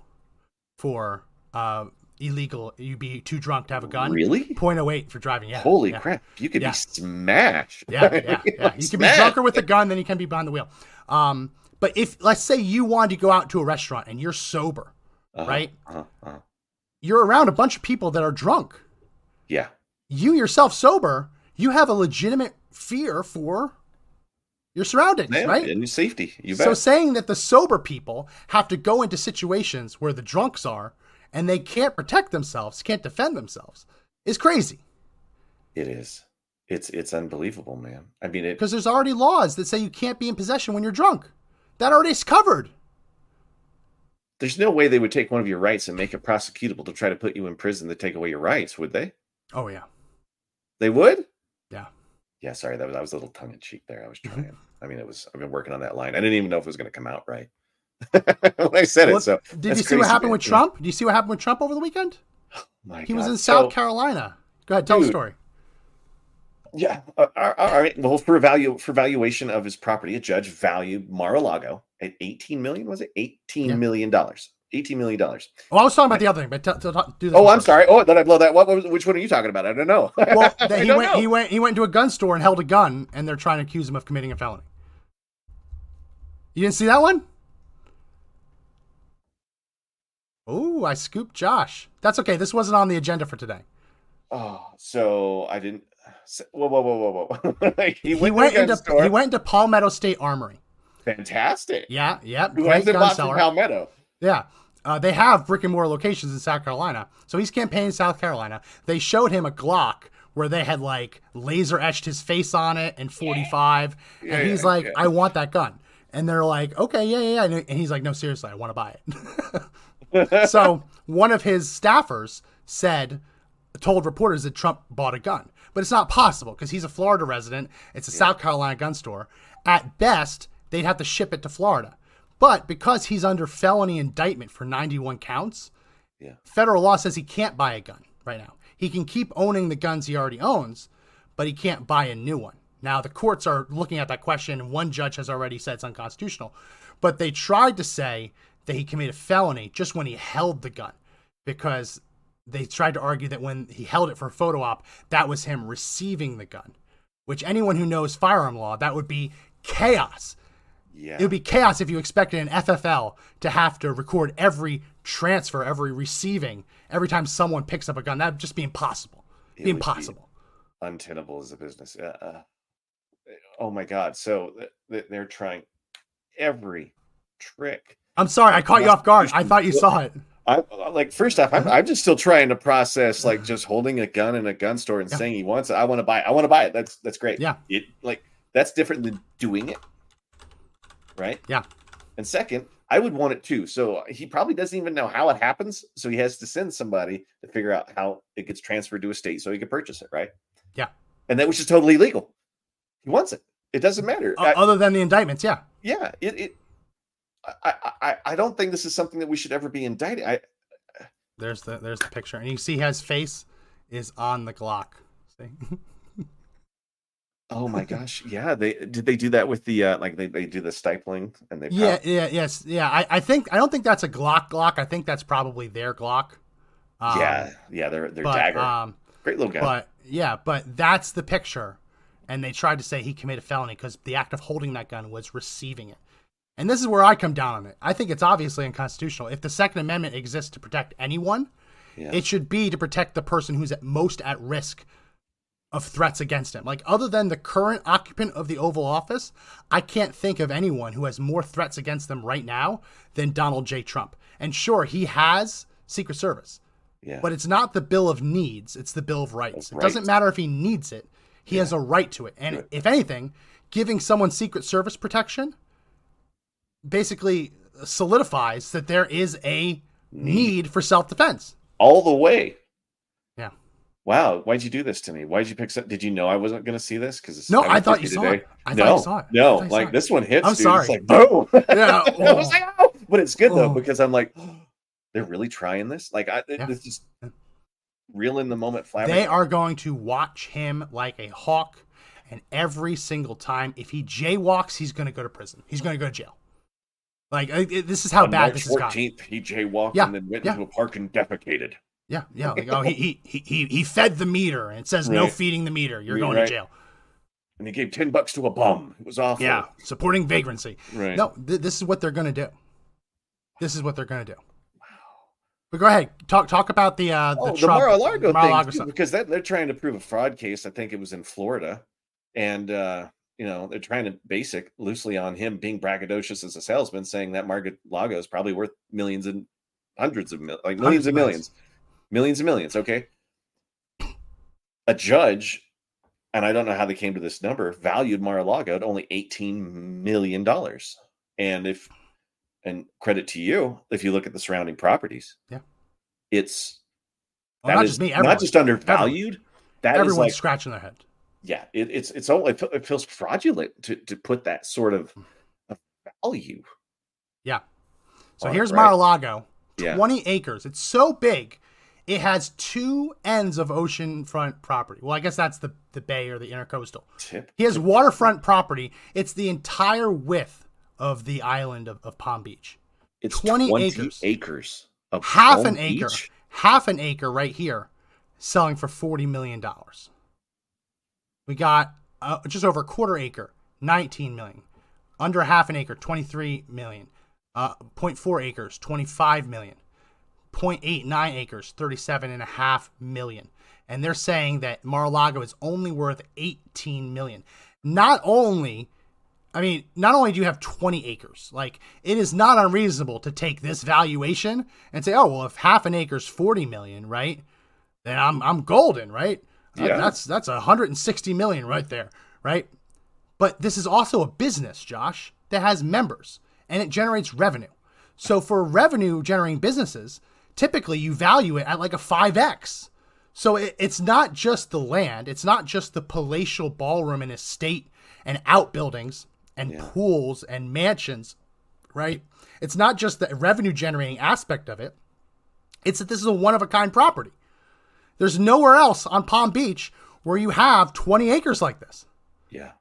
for uh, illegal. You'd be too drunk to have a gun. Really? 0.08 for driving. Yeah. Holy yeah. crap! You could Yeah. be smashed. Yeah, yeah, yeah. You can be drunker with a gun than you can be behind the wheel. Um, but if let's say you wanted to go out to a restaurant and you're sober, Uh-huh, right? uh-huh, uh-huh. You're around a bunch of people that are drunk. Yeah, You yourself sober, you have a legitimate fear for your surroundings, yeah, right? and your safety. You bet. So saying that the sober people have to go into situations where the drunks are and they can't protect themselves, can't defend themselves, is crazy. it is. It's it's unbelievable, man. I mean, it. Because there's already laws that say you can't be in possession when you're drunk. That already is covered. There's no way they would take one of your rights and make it prosecutable to try to put you in prison to take away your rights, would they? Oh yeah. They would. Yeah. Yeah, sorry, that was I was a little tongue in cheek there. I was Mm-hmm. trying. I mean, it was. I've been working on that line. I didn't even know if it was going to come out right when I said Well, it. So did you see what happened with Yeah. Trump? Did you see what happened with Trump over the weekend? My He was in South So- Carolina. Go ahead, tell the story. Yeah. uh, All right. Well, for value for valuation of his property, a judge valued Mar-a-Lago at 18 million. Was it 18 Yeah. million dollars? 18 million dollars. Oh, I was talking about the other thing, but t- t- t- do Oh, I'm sorry. Oh, did I blow that? What, what was, which one are you talking about? I don't know. Well, he went, know. he went, he went into a gun store and held a gun, and they're trying to accuse him of committing a felony. You didn't see that one? Oh, I scooped Josh. That's okay. This wasn't on the agenda for today. Oh, so I didn't. Whoa, whoa, whoa, whoa, whoa! like he, He went, went a gun into store. he went into Palmetto State Armory. Fantastic. Yeah, yeah, Who great gun seller. Palmetto? Yeah. Uh, they have brick and mortar locations in South Carolina. So he's campaigning in South Carolina. They showed him a Glock where they had like laser etched his face on it and 45. Yeah, and he's yeah, like, yeah. I want that gun. And they're like, okay, yeah, yeah, yeah. And he's like, no, seriously, I want to buy it. so one of his staffers said, told reporters that Trump bought a gun. But it's not possible because he's a Florida resident. It's a South Carolina gun store. At best, they'd have to ship it to Florida. But because he's under felony indictment for 91 counts, Yeah. federal law says he can't buy a gun right now. He can keep owning the guns he already owns, but he can't buy a new one. Now, the courts are looking at that question, and one judge has already said it's unconstitutional. But they tried to say that he committed a felony just when he held the gun because they tried to argue that when he held it for a photo op, that was him receiving the gun, which anyone who knows firearm law, that would be chaos. Yeah. It would be chaos if you expected an FFL to have to record every transfer, every receiving, every time someone picks up a gun. That would just be impossible. It Be would be- impossible. untenable as a business. Uh, uh, oh my God! So th- th- they're trying every trick. I'm sorry, I caught you off guard. I thought you saw it. I like first off, I'm, uh-huh. I'm just still trying to process like uh-huh. just holding a gun in a gun store and Yeah. saying he wants it. I want to buy it. I want to buy it. That's that's great. Yeah. It like that's different than doing it. Right? Yeah. And second, I would want it too. So uh, he probably doesn't even know how it happens. So he has to send somebody to figure out how it gets transferred to a state so he can purchase it, right? Yeah. And that which is totally legal. He wants it. It doesn't matter. O- I- other than the indictments, yeah. yeah, it, it I, I I don't think this is something that we should ever be indicted. I There's the there's the picture, and you see his face is on the Glock. See? Oh my gosh. Yeah. They did they do that with the uh like they, they do the stippling and they yeah, yeah, yes, yeah. I, I think I don't think that's a Glock Glock. I think that's probably their Glock. Um, yeah, yeah, they're they're but, dagger. Um, Great little guy. But yeah, but that's the picture, and they tried to say he committed a felony because the act of holding that gun was receiving it. And this is where I come down on it. I think it's obviously unconstitutional. If the Second Amendment exists to protect anyone, yeah. it should be to protect the person who's at most at risk of threats against him. Like other than the current occupant of the Oval Office, I can't think of anyone who has more threats against them right now than Donald J. Trump. And sure, he has Secret Service, yeah. but it's not the Bill of Needs, it's the Bill of Rights. Of It doesn't matter if he needs it. He has a right to it. And if anything, giving someone Secret Service protection basically solidifies that there is a need for self-defense. all the way. Yeah. Wow, why'd you do this to me? Why'd you pick some did you know I wasn't gonna see this? Because No, I thought you saw it. I no, thought you saw it. No, like it. this one hits, I'm dude. sorry. It's like boom. Yeah, I was oh. like, oh. But it's good though, Oh. because I'm like, they're really trying this. Like I it, Yeah. it's just real in the moment flabber. They are going to watch him like a hawk, and every single time, if he jaywalks, he's going to go to prison. He's going to go to jail. Like it- this is how On bad March this has gotten. 14th, he jaywalked Yeah, and then went yeah. into a park and defecated. Yeah, yeah. Like oh, he he he he, fed the meter, and it says no feeding the meter. You're Right, going right. to jail. And he gave 10 bucks to a bum. It was awful. Yeah, supporting vagrancy. Right. No, th- this is what they're going to do. This is what they're going to do. But go ahead, talk talk about the uh the, Oh, the Trump, Mar-a-Lago Mar-a-Lago thing, too, because that, they're trying to prove a fraud case. I think it was in Florida, and uh, you know they're trying to base it loosely on him being braggadocious as a salesman, saying that Mar-a-Lago is probably worth millions and hundreds of mil- like millions Hundreds and millions, millions and millions. Okay, a judge, and I don't know how they came to this number, valued Mar-a-Lago at only eighteen million dollars, and if and credit to you if you look at the surrounding properties, Yeah. it's Well, not is just me. Everyone, not just undervalued. That everyone's like, scratching their head. Yeah, it, it's it's all it, it feels fraudulent to to put that sort of, hmm. of value. Yeah. So it, here's right? Mar-a-Lago, Yeah. 20 acres. It's so big, it has two ends of oceanfront property. Well, I guess that's the, the bay or the intercoastal. Tip. He has waterfront property. It's the entire width of the island of, of Palm Beach. It's 20 20, acres. acres. of Half Palm an acre. Beach. Half an acre right here, selling for $40 million. We got uh, just over a quarter acre, 19 million. Under half an acre, 23 million. Uh, 0.4 acres, 25 million. 0.89 acres, 37 and a half million. And they're saying that Mar-a-Lago is only worth 18 million. Not only, I mean, not only do you have 20 acres, like it is not unreasonable to take this valuation and say, oh, well, if half an acre is 40 million, right? Then I'm I'm golden, right? Uh, Yeah. that's that's 160 million right there, right? But this is also a business, Josh, that has members and it generates revenue. So for revenue generating businesses, typically you value it at like a 5x. So it, it's not just the land, it's not just the palatial ballroom and estate and outbuildings and pools and mansions, right? It's not just the revenue generating aspect of it. It's that this is a one of a kind property. There's nowhere else on Palm Beach where you have 20 acres like this. Yeah,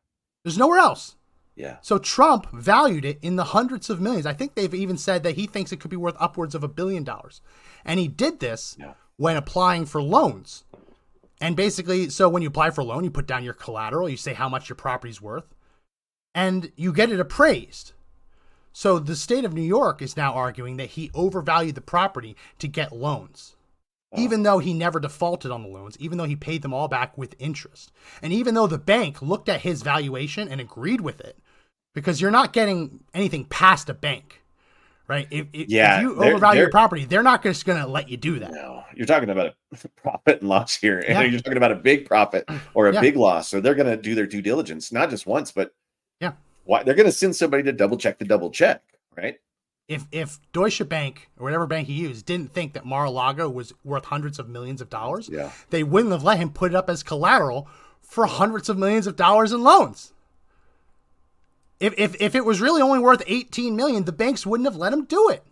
There's nowhere else. yeah. So Trump valued it in the hundreds of millions. I think they've even said that he thinks it could be worth upwards of a billion dollars. And he did this Yeah. when applying for loans. And basically, so when you apply for a loan, you put down your collateral, you say how much your property's worth, and you get it appraised. So the state of New York is now arguing that he overvalued the property to get loans. Even oh. though he never defaulted on the loans, even though he paid them all back with interest. And even though the bank looked at his valuation and agreed with it, because you're not getting anything past a bank, right? If, if, Yeah, if you they're- overvalue your they're- property, they're not just going to let you do that. No, you're talking about a profit and loss here, and Yeah. you're talking about a big profit or a Yeah. big loss. So they're going to do their due diligence, not just once, but Yeah. why they're going to send somebody to double check the double check, right? If if Deutsche Bank or whatever bank he used didn't think that Mar-a-Lago was worth hundreds of millions of dollars, Yeah. they wouldn't have let him put it up as collateral for hundreds of millions of dollars in loans. If, if, if it was really only worth 18 million, the banks wouldn't have let him do it.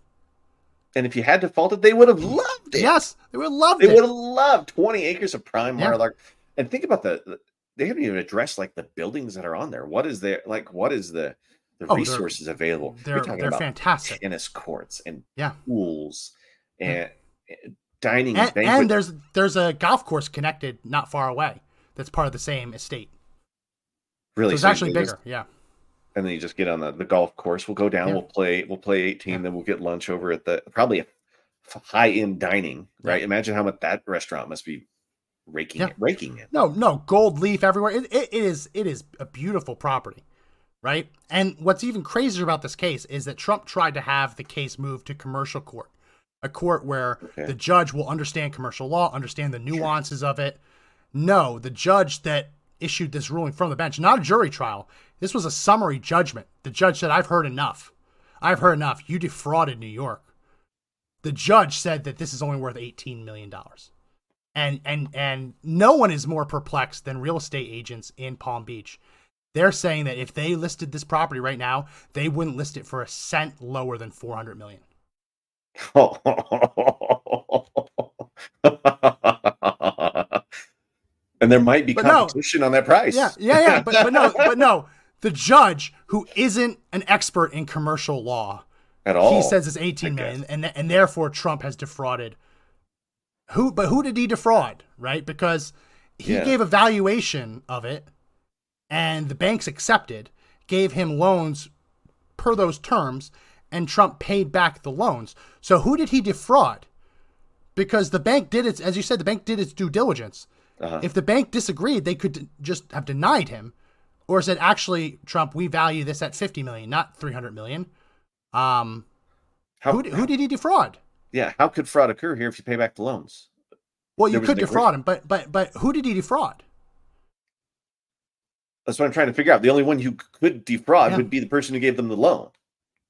And if you had defaulted, they would have loved it. Yes, they would have loved They it. would have loved 20 acres of prime Yeah. Mar-a-Lago. And think about the, the- they haven't even addressed like the buildings that are on there. What is there like what is the the Oh, they're- resources available? They're, You're talking they're about fantastic. tennis courts and Yeah. pools and and dining And, and there's there's a golf course connected not far away that's part of the same estate. really so it's so actually you just- bigger. Yeah. and then you just get on the, the golf course. We'll go down. Yeah. We'll play. We'll play eighteen. Yeah. Then we'll get lunch over at the probably a high end dining. Right. Imagine how much that restaurant must be raking Yeah. it, raking it. No, no, gold leaf everywhere. It, it, it is it is a beautiful property, right? And what's even crazier about this case is that Trump tried to have the case moved to commercial court, a court where Okay. the judge will understand commercial law, understand the nuances of it. No, the judge that issued this ruling from the bench, not a jury trial. This was a summary judgment. The judge said, "I've heard enough. I've heard enough. You defrauded New York." The judge said that this is only worth eighteen million dollars and and and no one is more perplexed than real estate agents in Palm Beach. They're saying that if they listed this property right now, they wouldn't list it for a cent lower than 400 million. and there might be But no. competition on that price. Yeah, yeah, yeah, but but no, but no. The judge who isn't an expert in commercial law, at all. he says it's 18 I million and and therefore Trump has defrauded who but who did he defraud, right? Because he Yeah. gave a valuation of it and the banks accepted, gave him loans per those terms and Trump paid back the loans. So who did he defraud? Because the bank did its as you said the bank did its due diligence. Uh-huh. If the bank disagreed, they could just have denied him or said actually Trump we value this at 50 million, not 300 million. Um How, who, who did he defraud? yeah, how could fraud occur here if you pay back the loans? Well, you There was could defraud him, but but but who did he defraud? That's what I'm trying to figure out. The only one who could defraud Yeah. would be the person who gave them the loan.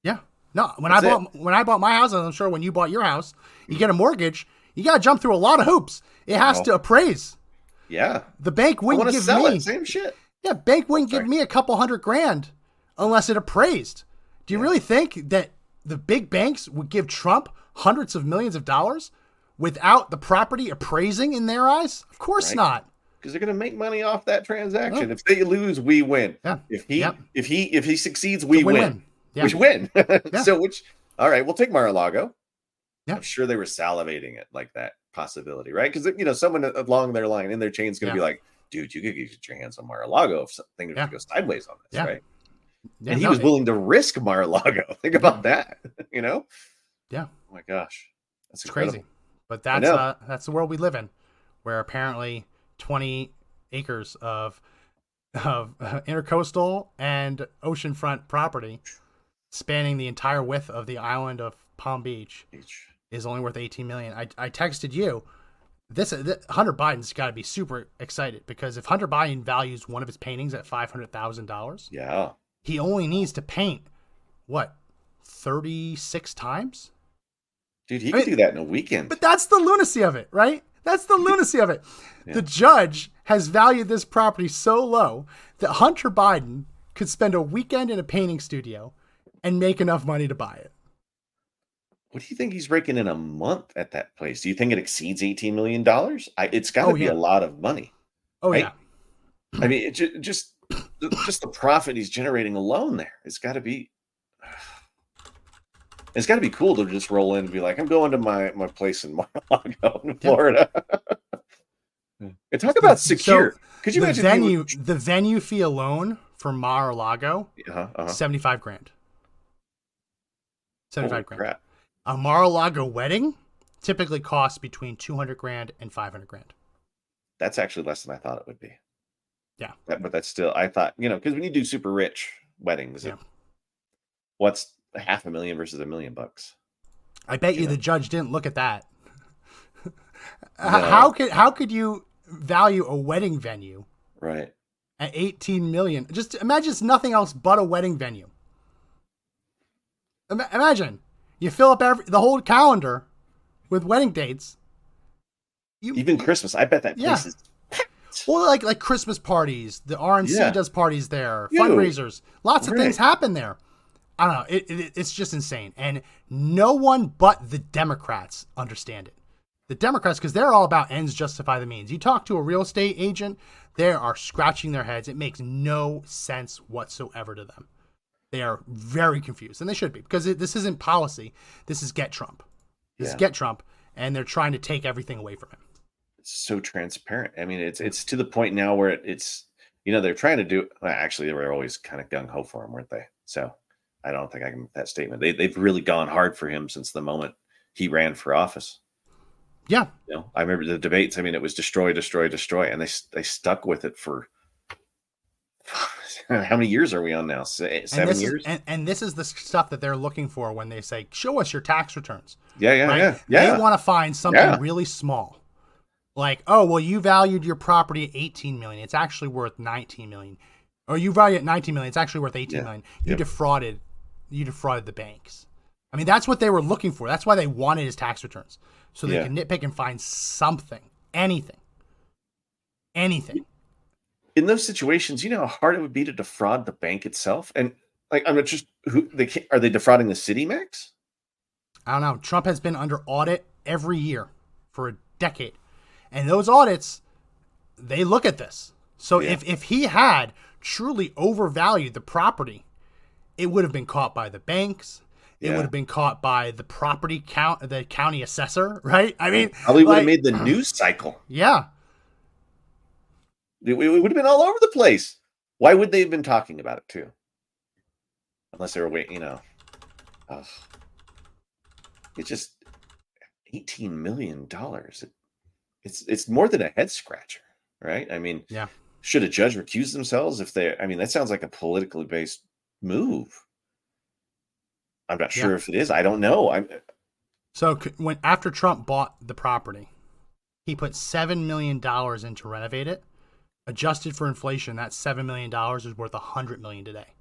Yeah, no. When That's I bought when I bought my house, and I'm sure when you bought your house, you get a mortgage. You got to jump through a lot of hoops. It has Oh. to appraise. Yeah. The bank wouldn't give sell me. it. Same shit. Yeah, bank wouldn't give me a couple hundred grand unless it appraised. Do you really think that the big banks would give Trump hundreds of millions of dollars without the property appraising in their eyes? Of course Right. not. Because they're going to make money off that transaction. If they lose, we win. Yeah. If he Yep. if he if he succeeds, we Win-win. Yeah. We win. Yeah. So which all right, we'll take Mar-a-Lago. Yeah. I'm sure they were salivating it like that possibility, right? Because you know, someone along their line in their chain is going to Yeah. be like, "Dude, you could get your hands on Mar-a-Lago if something Yeah. to go sideways on this, Yeah. right?" Yeah, and he no, was it- willing to risk Mar-a-Lago. Think about that. You know? Yeah. Oh my gosh, that's It's incredible. crazy. But that's uh, that's the world we live in, where apparently 20 acres of of uh, intercoastal and oceanfront property spanning the entire width of the island of Palm Beach Each. is only worth 18 million. I, I texted you. This, this Hunter Biden's got to be super excited because if Hunter Biden values one of his paintings at five hundred thousand dollars, Yeah. he only needs to paint what thirty six times. Dude, he I could mean- do that in a weekend. But that's the lunacy of it, right? That's the lunacy of it. The judge has valued this property so low that Hunter Biden could spend a weekend in a painting studio and make enough money to buy it. What do you think he's raking in a month at that place? Do you think it exceeds eighteen million dollars? It's got to Oh, be yeah. a lot of money. Oh Right? yeah. I mean, it just just the profit he's generating alone there. It's got to be. It's got to be cool to just roll in and be like, "I'm going to my my place in Mar-a-Lago, in Florida." and talk about So, secure. Could you the imagine venue the venue fee alone for Mar-a-Lago, uh uh 75 grand. 75 Holy grand. crap! A Mar-a-Lago wedding typically costs between 200 grand and 500 grand. That's actually less than I thought it would be. Yeah. That- but that's still I thought you know because when you do super rich weddings, Yeah. what's half a million versus a million bucks. I bet you the judge didn't look at that. No. How could how could you value a wedding venue Right. at 18 million? Just imagine it's nothing else but a wedding venue. Ima- Imagine you fill up every, the whole calendar with wedding dates. You, Even Christmas. I bet that Yeah. place is Well, like like Christmas parties, the RNC Yeah. does parties there, fundraisers, lots of things happen there. I don't know. It, it, it's just insane, and no one but the Democrats understand it. The Democrats, because they're all about ends justify the means. You talk to a real estate agent, they are scratching their heads. It makes no sense whatsoever to them. They are very confused, and they should be because it, this isn't policy. This is get Trump. This is get Trump, and they're trying to take everything away from him. It's so transparent. I mean, it's it's to the point now where it, it's you know they're trying to do. Well, actually, they were always kind of gung ho for him, weren't they? So I don't think I can make that statement. They they've really gone hard for him since the moment he ran for office. Yeah, You know, I remember the debates. I mean, it was destroy, destroy, destroy, and they they stuck with it for how many years are we on now? Se- and Seven years? Is, and, and this is the stuff that they're looking for when they say, "Show us your tax returns." yeah, yeah, right? yeah, yeah. They want to find something Yeah. really small, like, "Oh, well, you valued your property at 18 million. It's actually worth 19 million, or you value it at 19 million. It's actually worth 18 Yeah. million. You defrauded, you defrauded the banks. I mean, that's what they were looking for. That's why they wanted his tax returns, so they Yeah. could nitpick and find something, anything, anything. in those situations, you know how hard it would be to defraud the bank itself, and like I'm not just who they are they defrauding the city max? I don't know. Trump has been under audit every year for a decade. And those audits, they look at this. So Yeah. if, if he had truly overvalued the property, it would have been caught by the banks. It Yeah. would have been caught by the property count, the county assessor, right? I mean, Probably would like- have made the news cycle. yeah, It, it would have been all over the place. Why would they have been talking about it too? Unless they were waiting, you know. Ugh. It's just eighteen million dollars. It, it's it's more than a head scratcher, right? I mean, Yeah. Should a judge recuse themselves if they? I mean, that sounds like a politically based move. I'm not sure Yeah. if it is. I don't know. I'm So when after Trump bought the property, he put seven million dollars in to renovate it. Adjusted for inflation, that seven million dollars is worth a hundred million today.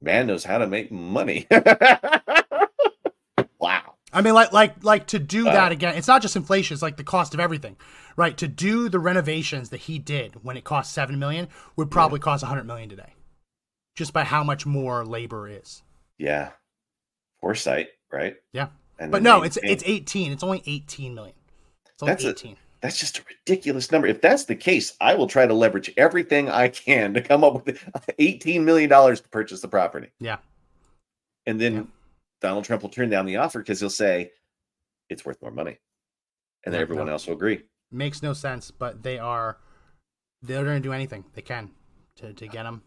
man knows how to make money. I mean, like, like, like to do Wow. that again. It's not just inflation; it's like the cost of everything, right? To do the renovations that he did when it cost seven million would probably cost a hundred million today, just by how much more labor is. Yeah. Foresight, right? Yeah, And but no, they- it's it's eighteen. It's only eighteen million. It's only That's a- eighteen. that's just a ridiculous number. If that's the case, I will try to leverage everything I can to come up with $18 million to purchase the property. yeah, And then Yeah. Donald Trump will turn down the offer because he'll say it's worth more money. And then Yeah, everyone no. else will agree. makes no sense. But they are, they're going to do anything they can to to get him.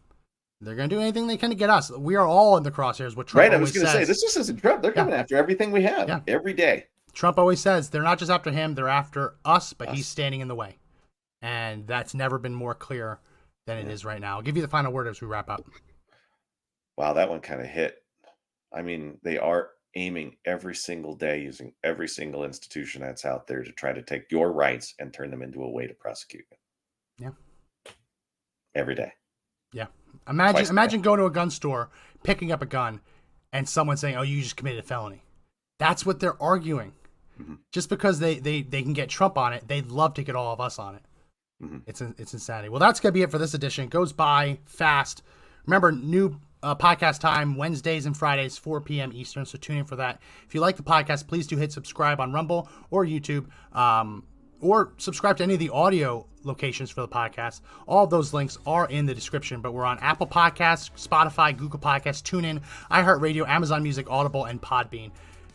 They're going to do anything they can to get us. We are all in the crosshairs. What Trump right. I was going to say, this just isn't Trump. They're Yeah. coming after everything we have Yeah. every day. Trump always says they're not just after him, they're after us, but he's standing in the way. And that's never been more clear than it is right now. I'll give you the final word as we wrap up. Wow, that one kind of hit. I mean, they are aiming every single day using every single institution that's out there to try to take your rights and turn them into a way to prosecute you. Yeah. Every day. Yeah. Imagine Twice imagine going to a gun store, picking up a gun, and someone saying, Oh, you just committed a felony. That's what they're arguing. Mhm. Just because they, they, they can get Trump on it, they'd love to get all of us on it. Mhm. It's it's insanity. Well, that's gonna be it for this edition. It goes by fast. Remember, new uh, podcast time Wednesdays and Fridays, 4 p.m. Eastern. So tune in for that. If you like the podcast, please do hit subscribe on Rumble or YouTube, um, or subscribe to any of the audio locations for the podcast. All those links are in the description. But we're on Apple Podcasts, Spotify, Google Podcasts, TuneIn, iHeartRadio, Amazon Music, Audible, and Podbean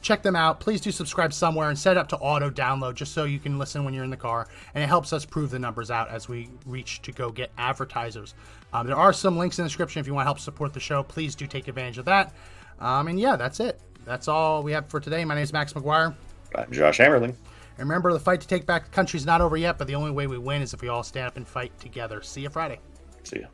check them out. Please do subscribe somewhere and set up to auto download just so you can listen when you're in the car. And it helps us prove the numbers out as we reach to go get advertisers. Um, there are some links in the description if you want to help support the show. Please do take advantage of that. Um, and yeah, that's it. That's all we have for today. My name is Max McGuire. I'm Josh Hammerling. And remember, the fight to take back the country is not over yet, but the only way we win is if we all stand up and fight together. See you Friday. See ya.